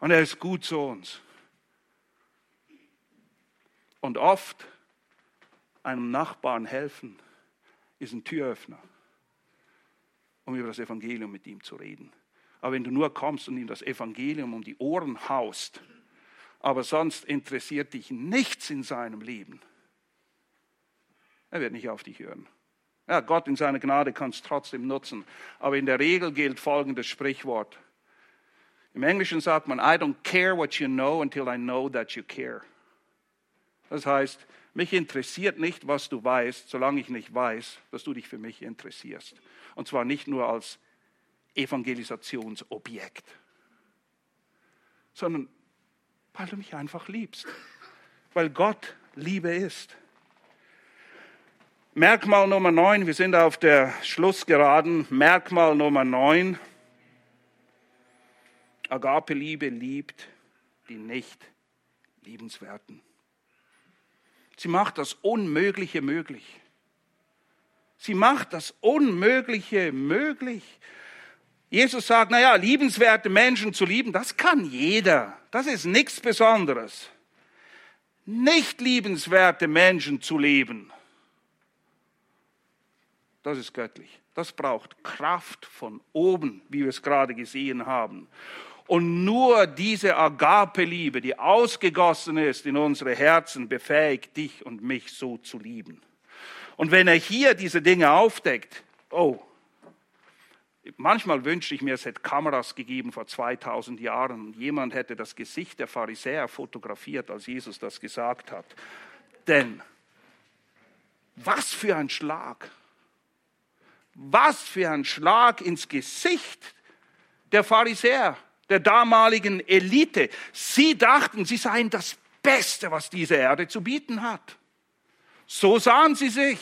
Und er ist gut zu uns. Und oft einem Nachbarn helfen, ist ein Türöffner, um über das Evangelium mit ihm zu reden. Aber wenn du nur kommst und ihm das Evangelium um die Ohren haust, aber sonst interessiert dich nichts in seinem Leben, er wird nicht auf dich hören. Ja, Gott in seiner Gnade kann es trotzdem nutzen. Aber in der Regel gilt folgendes Sprichwort. Im Englischen sagt man, I don't care what you know until I know that you care. Das heißt, mich interessiert nicht, was du weißt, solange ich nicht weiß, dass du dich für mich interessierst. Und zwar nicht nur als Evangelisationsobjekt, sondern weil du mich einfach liebst. Weil Gott Liebe ist. Merkmal Nummer 9, wir sind auf der Schlussgeraden. Merkmal Nummer 9. Agape-Liebe liebt die nicht liebenswerten. Sie macht das Unmögliche möglich. Sie macht das Unmögliche möglich. Jesus sagt, naja, liebenswerte Menschen zu lieben, das kann jeder. Das ist nichts Besonderes. Nicht liebenswerte Menschen zu lieben, das ist göttlich. Das braucht Kraft von oben, wie wir es gerade gesehen haben. Und nur diese Agape-Liebe, die ausgegossen ist in unsere Herzen, befähigt dich und mich so zu lieben. Und wenn er hier diese Dinge aufdeckt, oh, manchmal wünschte ich mir, es hätte Kameras gegeben vor 2000 Jahren und jemand hätte das Gesicht der Pharisäer fotografiert, als Jesus das gesagt hat. Denn was für ein Schlag! Was für ein Schlag ins Gesicht der Pharisäer der damaligen Elite. Sie dachten, sie seien das Beste, was diese Erde zu bieten hat. So sahen sie sich.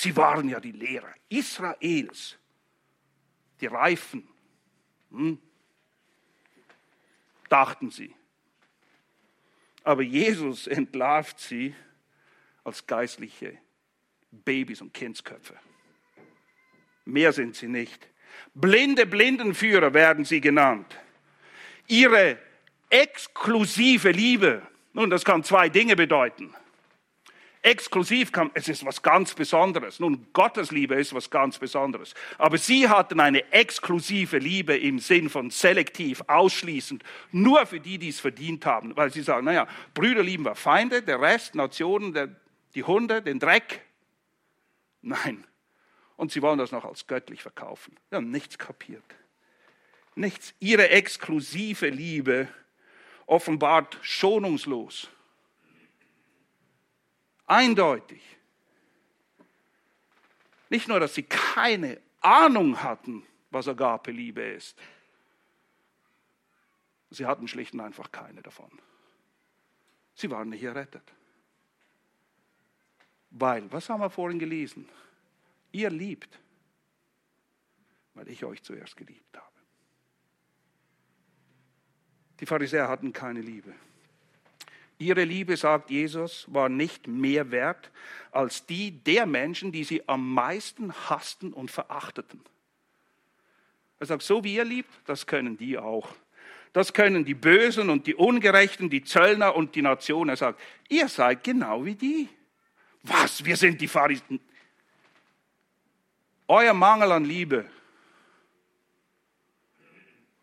Sie waren ja die Lehrer Israels, die Reifen, hm? dachten sie. Aber Jesus entlarvt sie als geistliche Babys und Kindsköpfe. Mehr sind sie nicht. Blinde Blindenführer werden sie genannt. Ihre exklusive Liebe, nun, das kann zwei Dinge bedeuten. Exklusiv kann, es ist was ganz Besonderes. Nun, Gottes Liebe ist was ganz Besonderes. Aber sie hatten eine exklusive Liebe im Sinn von selektiv, ausschließend, nur für die, die es verdient haben. Weil sie sagen, naja, Brüder lieben wir Feinde, der Rest, Nationen, der, die Hunde, den Dreck. Nein, und sie wollen das noch als göttlich verkaufen. Sie haben nichts kapiert. Nichts. Ihre exklusive Liebe offenbart schonungslos. Eindeutig. Nicht nur, dass sie keine Ahnung hatten, was Agape-Liebe ist. Sie hatten schlicht und einfach keine davon. Sie waren nicht errettet. Weil, was haben wir vorhin gelesen? Ihr liebt, weil ich euch zuerst geliebt habe. Die Pharisäer hatten keine Liebe. Ihre Liebe, sagt Jesus, war nicht mehr wert als die der Menschen, die sie am meisten hassten und verachteten. Er sagt, so wie ihr liebt, das können die auch. Das können die Bösen und die Ungerechten, die Zöllner und die Nationen. Er sagt, ihr seid genau wie die. Was? Wir sind die Pharisäer. Euer Mangel an Liebe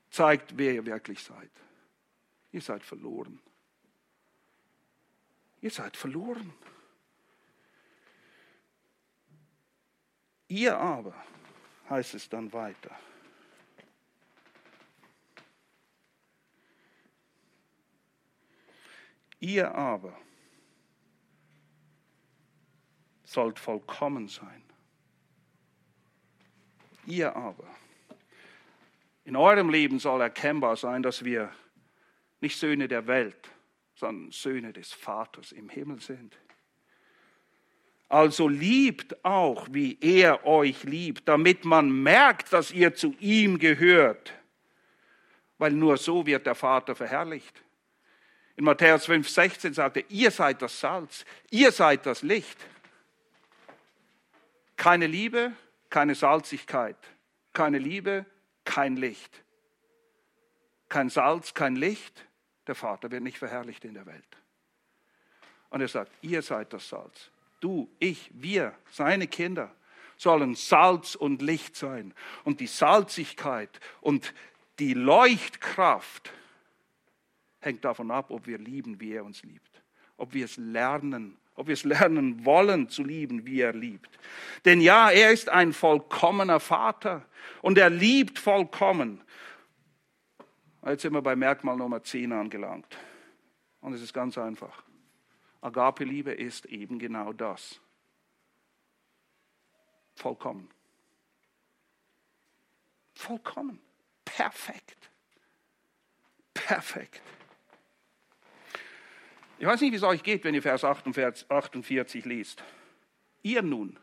zeigt, wer ihr wirklich seid. Ihr seid verloren. Ihr seid verloren. Ihr aber, heißt es dann weiter, ihr aber sollt vollkommen sein. Ihr aber. In eurem Leben soll erkennbar sein, dass wir nicht Söhne der Welt, sondern Söhne des Vaters im Himmel sind. Also liebt auch, wie er euch liebt, damit man merkt, dass ihr zu ihm gehört, weil nur so wird der Vater verherrlicht. In Matthäus 5,16 sagt er, ihr seid das Salz, ihr seid das Licht. Keine Liebe, keine Salzigkeit. Keine Liebe, kein Licht. Kein Salz, kein Licht. Der Vater wird nicht verherrlicht in der Welt. Und er sagt, ihr seid das Salz. Du, ich, wir, seine Kinder sollen Salz und Licht sein. Und die Salzigkeit und die Leuchtkraft hängt davon ab, ob wir lieben, wie er uns liebt. Ob wir es lernen, ob wir es lernen wollen zu lieben, wie er liebt. Denn ja, er ist ein vollkommener Vater und er liebt vollkommen. Jetzt sind wir bei Merkmal Nummer 10 angelangt. Und es ist ganz einfach. Agape-Liebe ist eben genau das. Vollkommen. Vollkommen. Perfekt. Perfekt. Ich weiß nicht, wie es euch geht, wenn ihr Vers 48 liest. Ihr nun,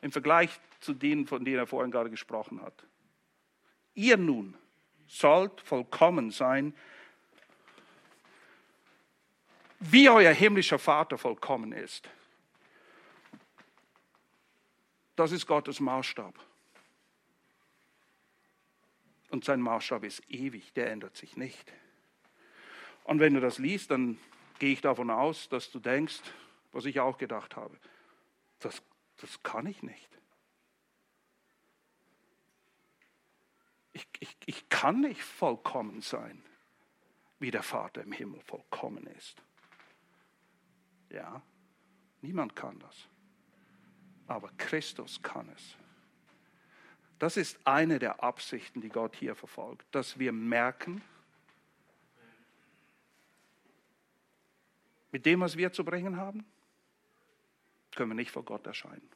im Vergleich zu denen, von denen er vorhin gerade gesprochen hat, ihr nun sollt vollkommen sein, wie euer himmlischer Vater vollkommen ist. Das ist Gottes Maßstab. Und sein Maßstab ist ewig, der ändert sich nicht. Und wenn du das liest, dann gehe ich davon aus, dass du denkst, was ich auch gedacht habe. Das, das kann ich nicht. Ich, ich, ich kann nicht vollkommen sein, wie der Vater im Himmel vollkommen ist. Ja, niemand kann das. Aber Christus kann es. Das ist eine der Absichten, die Gott hier verfolgt, dass wir merken, Mit dem, was wir zu bringen haben, können wir nicht vor Gott erscheinen.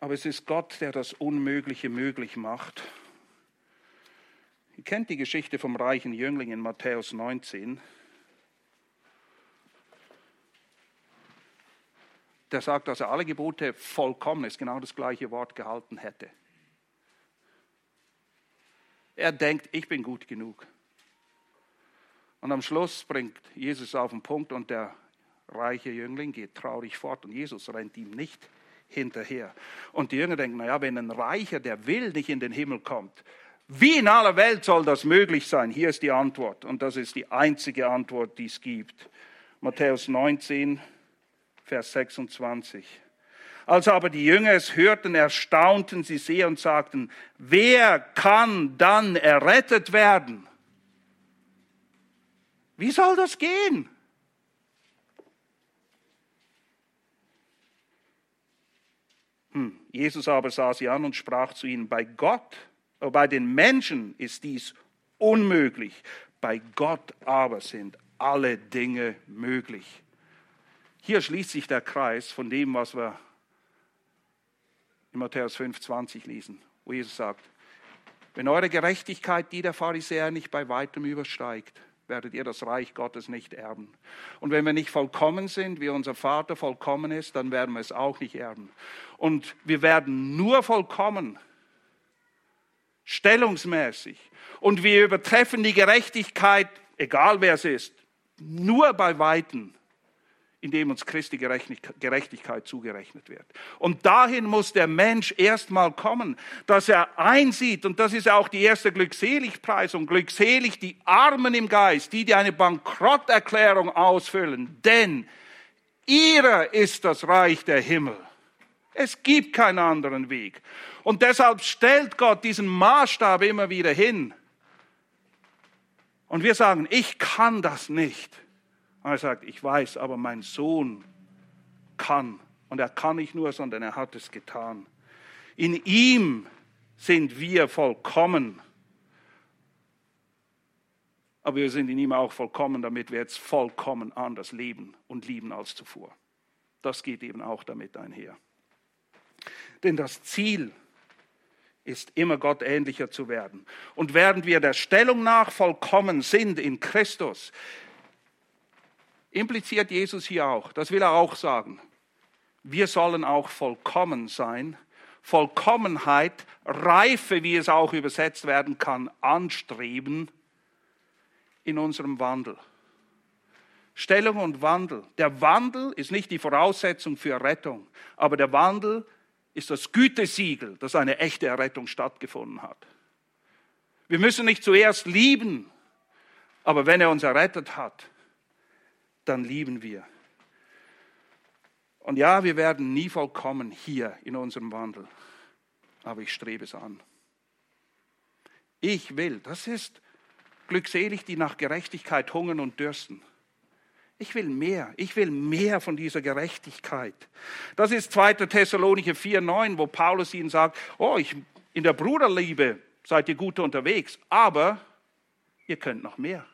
Aber es ist Gott, der das Unmögliche möglich macht. Ihr kennt die Geschichte vom reichen Jüngling in Matthäus 19. Der sagt, dass er alle Gebote vollkommen ist, genau das gleiche Wort gehalten hätte. Er denkt, ich bin gut genug. Und am Schluss bringt Jesus auf den Punkt und der reiche Jüngling geht traurig fort und Jesus rennt ihm nicht hinterher. Und die Jünger denken, naja, wenn ein Reicher, der will, nicht in den Himmel kommt, wie in aller Welt soll das möglich sein? Hier ist die Antwort und das ist die einzige Antwort, die es gibt. Matthäus 19, Vers 26. Als aber die Jünger es hörten, erstaunten sie sehr und sagten, wer kann dann errettet werden? Wie soll das gehen? Hm. Jesus aber sah sie an und sprach zu ihnen, bei Gott, äh, bei den Menschen ist dies unmöglich, bei Gott aber sind alle Dinge möglich. Hier schließt sich der Kreis von dem, was wir in Matthäus 5,20 lesen, wo Jesus sagt, wenn eure Gerechtigkeit die der Pharisäer nicht bei weitem übersteigt, werdet ihr das Reich Gottes nicht erben. Und wenn wir nicht vollkommen sind, wie unser Vater vollkommen ist, dann werden wir es auch nicht erben. Und wir werden nur vollkommen, stellungsmäßig. Und wir übertreffen die Gerechtigkeit egal wer es ist, nur bei Weitem indem uns Christi Gerechtigkeit zugerechnet wird. Und dahin muss der Mensch erstmal kommen, dass er einsieht, und das ist auch die erste Glückseligpreisung, glückselig die Armen im Geist, die, die eine Bankrotterklärung ausfüllen, denn ihrer ist das Reich der Himmel. Es gibt keinen anderen Weg. Und deshalb stellt Gott diesen Maßstab immer wieder hin. Und wir sagen, ich kann das nicht. Und er sagt, ich weiß, aber mein Sohn kann. Und er kann nicht nur, sondern er hat es getan. In ihm sind wir vollkommen. Aber wir sind in ihm auch vollkommen, damit wir jetzt vollkommen anders leben und lieben als zuvor. Das geht eben auch damit einher. Denn das Ziel ist immer Gott ähnlicher zu werden. Und während wir der Stellung nach vollkommen sind in Christus, impliziert Jesus hier auch, das will er auch sagen. Wir sollen auch vollkommen sein, Vollkommenheit, Reife, wie es auch übersetzt werden kann, anstreben in unserem Wandel. Stellung und Wandel. Der Wandel ist nicht die Voraussetzung für Rettung, aber der Wandel ist das Gütesiegel, dass eine echte Errettung stattgefunden hat. Wir müssen nicht zuerst lieben, aber wenn er uns errettet hat, dann lieben wir. Und ja, wir werden nie vollkommen hier in unserem Wandel, aber ich strebe es an. Ich will, das ist glückselig, die nach Gerechtigkeit hungern und dürsten. Ich will mehr, ich will mehr von dieser Gerechtigkeit. Das ist 2. Thessalonicher 4,9, wo Paulus ihnen sagt, oh, ich, in der Bruderliebe seid ihr gut unterwegs, aber ihr könnt noch mehr.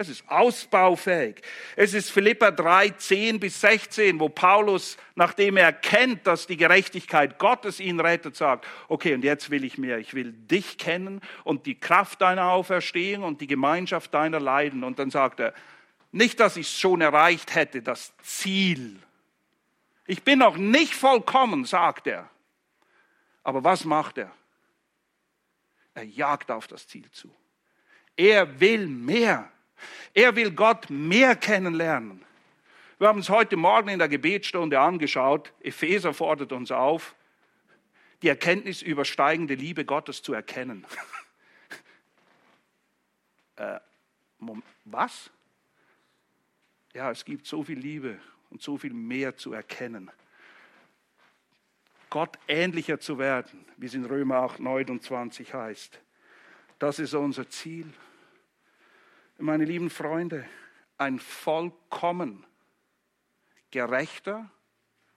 Es ist ausbaufähig. Es ist Philippa 3, 10 bis 16, wo Paulus, nachdem er erkennt, dass die Gerechtigkeit Gottes ihn rettet, sagt, okay, und jetzt will ich mehr. Ich will dich kennen und die Kraft deiner Auferstehung und die Gemeinschaft deiner Leiden. Und dann sagt er, nicht, dass ich es schon erreicht hätte, das Ziel. Ich bin noch nicht vollkommen, sagt er. Aber was macht er? Er jagt auf das Ziel zu. Er will mehr. Er will Gott mehr kennenlernen. Wir haben es heute Morgen in der Gebetsstunde angeschaut. Epheser fordert uns auf, die Erkenntnis übersteigende Liebe Gottes zu erkennen. (laughs) äh, was? Ja, es gibt so viel Liebe und so viel mehr zu erkennen. Gott ähnlicher zu werden, wie es in Römer 8, 29 heißt. Das ist unser Ziel meine lieben Freunde, ein vollkommen gerechter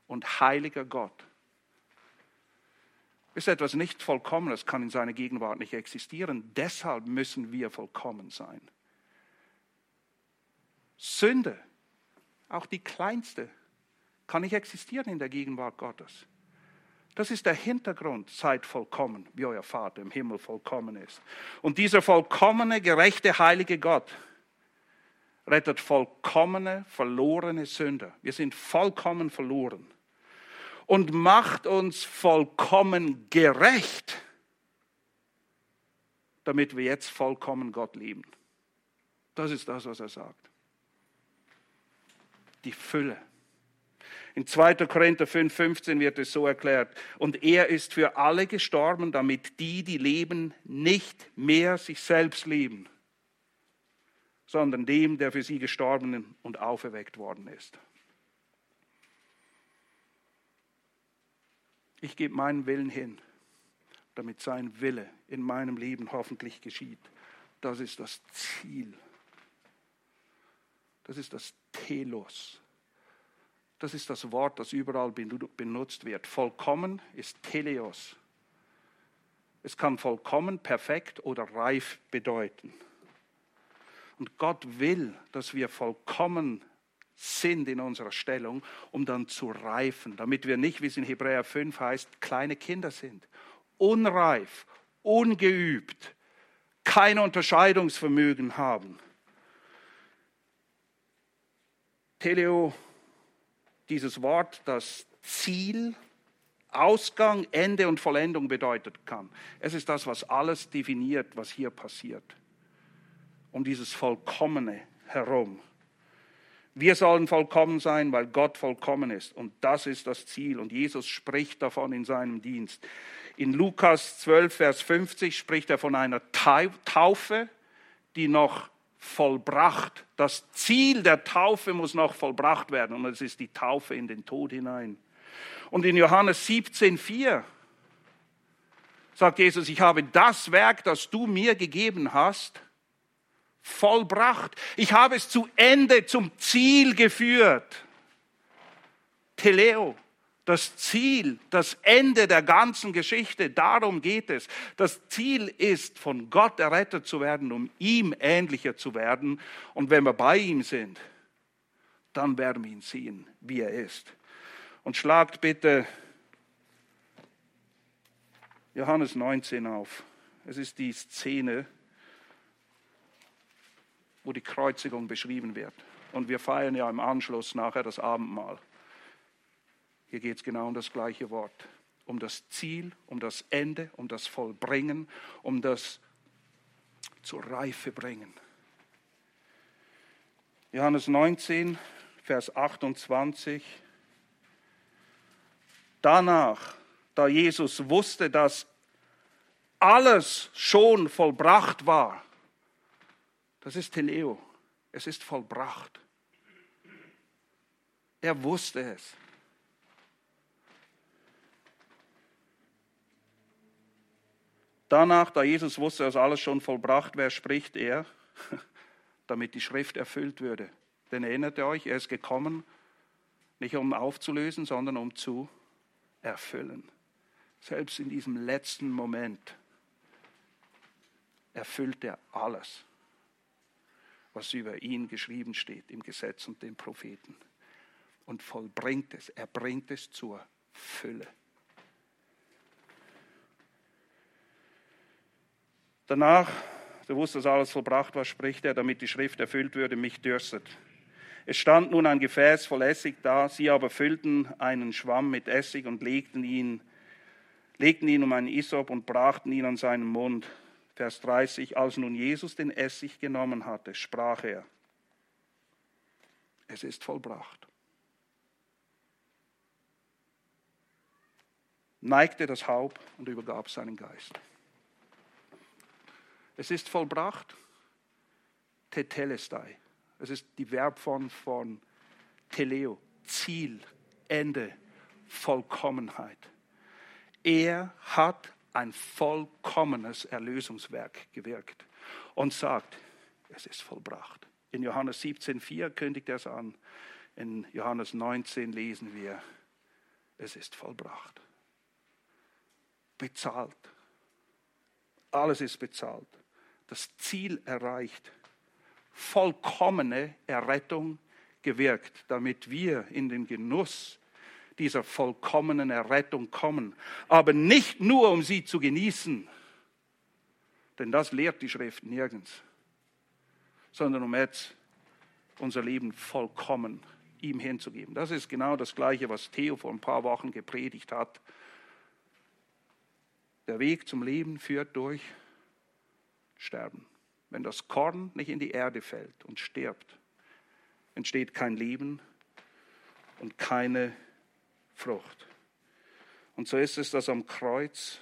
und heiliger Gott. Ist etwas nicht Vollkommenes, kann in seiner Gegenwart nicht existieren. Deshalb müssen wir vollkommen sein. Sünde, auch die kleinste, kann nicht existieren in der Gegenwart Gottes. Das ist der Hintergrund. Seid vollkommen, wie euer Vater im Himmel vollkommen ist. Und dieser vollkommene, gerechte, heilige Gott rettet vollkommene, verlorene Sünder. Wir sind vollkommen verloren. Und macht uns vollkommen gerecht, damit wir jetzt vollkommen Gott lieben. Das ist das, was er sagt. Die Fülle in 2. Korinther 5, 15 wird es so erklärt. Und er ist für alle gestorben, damit die, die leben, nicht mehr sich selbst lieben, sondern dem, der für sie gestorben und auferweckt worden ist. Ich gebe meinen Willen hin, damit sein Wille in meinem Leben hoffentlich geschieht. Das ist das Ziel. Das ist das Telos. Das ist das Wort, das überall benutzt wird. Vollkommen ist Teleos. Es kann vollkommen, perfekt oder reif bedeuten. Und Gott will, dass wir vollkommen sind in unserer Stellung, um dann zu reifen, damit wir nicht, wie es in Hebräer 5 heißt, kleine Kinder sind. Unreif, ungeübt, kein Unterscheidungsvermögen haben. Teleo dieses Wort das Ziel, Ausgang, Ende und Vollendung bedeutet kann. Es ist das, was alles definiert, was hier passiert. um dieses Vollkommene herum. Wir sollen vollkommen sein, weil Gott vollkommen ist. Und das ist das Ziel. Und Jesus spricht davon in seinem Dienst. In Lukas 12, Vers 50 spricht er von einer Taufe, die noch vollbracht. Das Ziel der Taufe muss noch vollbracht werden. Und es ist die Taufe in den Tod hinein. Und in Johannes 17, 4 sagt Jesus, ich habe das Werk, das du mir gegeben hast, vollbracht. Ich habe es zu Ende, zum Ziel geführt. Teleo, das Ziel, das Ende der ganzen Geschichte, darum geht es. Das Ziel ist, von Gott errettet zu werden, um ihm ähnlicher zu werden. Und wenn wir bei ihm sind, dann werden wir ihn sehen, wie er ist. Und schlagt bitte Johannes 19 auf. Es ist die Szene, wo die Kreuzigung beschrieben wird. Und wir feiern ja im Anschluss nachher das Abendmahl. Hier geht es genau um das gleiche Wort. Um das Ziel, um das Ende, um das Vollbringen, um das zur Reife bringen. Johannes 19, Vers 28. Danach, da Jesus wusste, dass alles schon vollbracht war, das ist Teleo. Es ist vollbracht. Er wusste es. Danach, da Jesus wusste, dass alles schon vollbracht wäre, spricht er, (laughs) damit die Schrift erfüllt würde. Denn erinnert ihr euch, er ist gekommen, nicht um aufzulösen, sondern um zu erfüllen. Selbst in diesem letzten Moment erfüllt er alles was über ihn geschrieben steht im Gesetz und den Propheten. Und vollbringt es, er bringt es zur Fülle. Danach, so wusste, dass alles vollbracht war, spricht er, damit die Schrift erfüllt würde, mich dürstet. Es stand nun ein Gefäß voll Essig da, sie aber füllten einen Schwamm mit Essig und legten ihn, legten ihn um einen Isop und brachten ihn an seinen Mund. Vers 30, als nun Jesus den Essig genommen hatte, sprach er, es ist vollbracht. neigte das Haupt und übergab seinen Geist. Es ist vollbracht, tetelestai. Es ist die Verbform von teleo, Ziel, Ende, Vollkommenheit. Er hat ein vollkommenes Erlösungswerk gewirkt und sagt, es ist vollbracht. In Johannes 17,4 kündigt er es an. In Johannes 19 lesen wir, es ist vollbracht. Bezahlt. Alles ist bezahlt. Das Ziel erreicht. Vollkommene Errettung gewirkt, damit wir in den Genuss dieser vollkommenen Errettung kommen. Aber nicht nur, um sie zu genießen, denn das lehrt die Schrift nirgends, sondern um jetzt unser Leben vollkommen ihm hinzugeben. Das ist genau das Gleiche, was Theo vor ein paar Wochen gepredigt hat. Der Weg zum Leben führt durch Sterben. Wenn das Korn nicht in die Erde fällt und stirbt, entsteht kein Leben und keine Frucht. Und so ist es, dass am Kreuz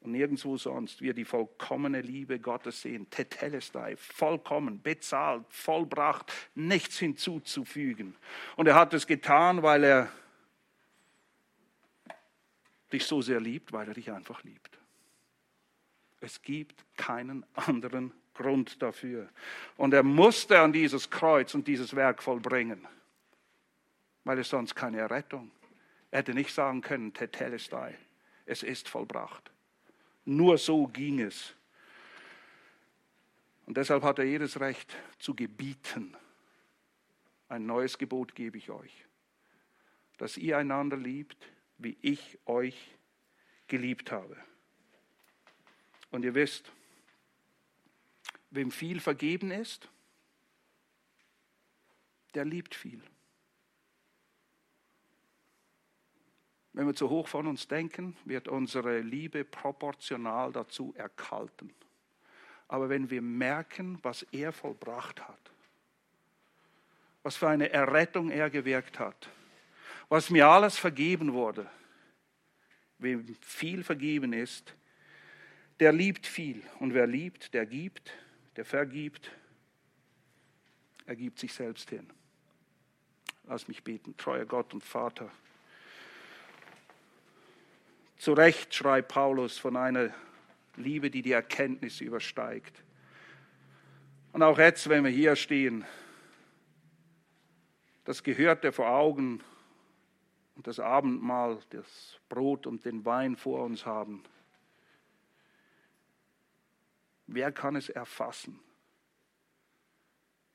und nirgendwo sonst wir die vollkommene Liebe Gottes sehen. Tetelestai, vollkommen, bezahlt, vollbracht, nichts hinzuzufügen. Und er hat es getan, weil er dich so sehr liebt, weil er dich einfach liebt. Es gibt keinen anderen Grund dafür. Und er musste an dieses Kreuz und dieses Werk vollbringen, weil es sonst keine Errettung er hätte nicht sagen können, Tetelestai, es ist vollbracht. Nur so ging es. Und deshalb hat er jedes Recht zu gebieten. Ein neues Gebot gebe ich euch, dass ihr einander liebt, wie ich euch geliebt habe. Und ihr wisst, wem viel vergeben ist, der liebt viel. Wenn wir zu hoch von uns denken, wird unsere Liebe proportional dazu erkalten. Aber wenn wir merken, was er vollbracht hat, was für eine Errettung er gewirkt hat, was mir alles vergeben wurde, wem viel vergeben ist, der liebt viel. Und wer liebt, der gibt, der vergibt, er gibt sich selbst hin. Lass mich beten, treuer Gott und Vater. Zu Recht schreibt Paulus von einer Liebe, die die Erkenntnis übersteigt. Und auch jetzt, wenn wir hier stehen, das Gehörte vor Augen und das Abendmahl, das Brot und den Wein vor uns haben. Wer kann es erfassen,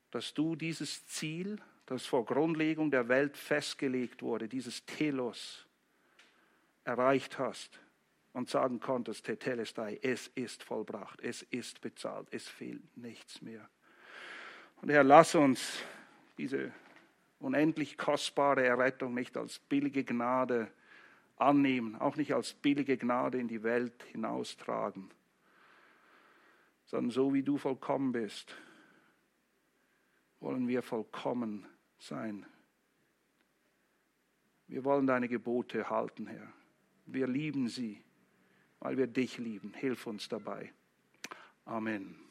dass du dieses Ziel, das vor Grundlegung der Welt festgelegt wurde, dieses Telos, erreicht hast und sagen konntest, Tetelestai, es ist vollbracht, es ist bezahlt, es fehlt nichts mehr. Und Herr, lass uns diese unendlich kostbare Errettung nicht als billige Gnade annehmen, auch nicht als billige Gnade in die Welt hinaustragen, sondern so wie du vollkommen bist, wollen wir vollkommen sein. Wir wollen deine Gebote halten, Herr. Wir lieben sie, weil wir dich lieben. Hilf uns dabei. Amen.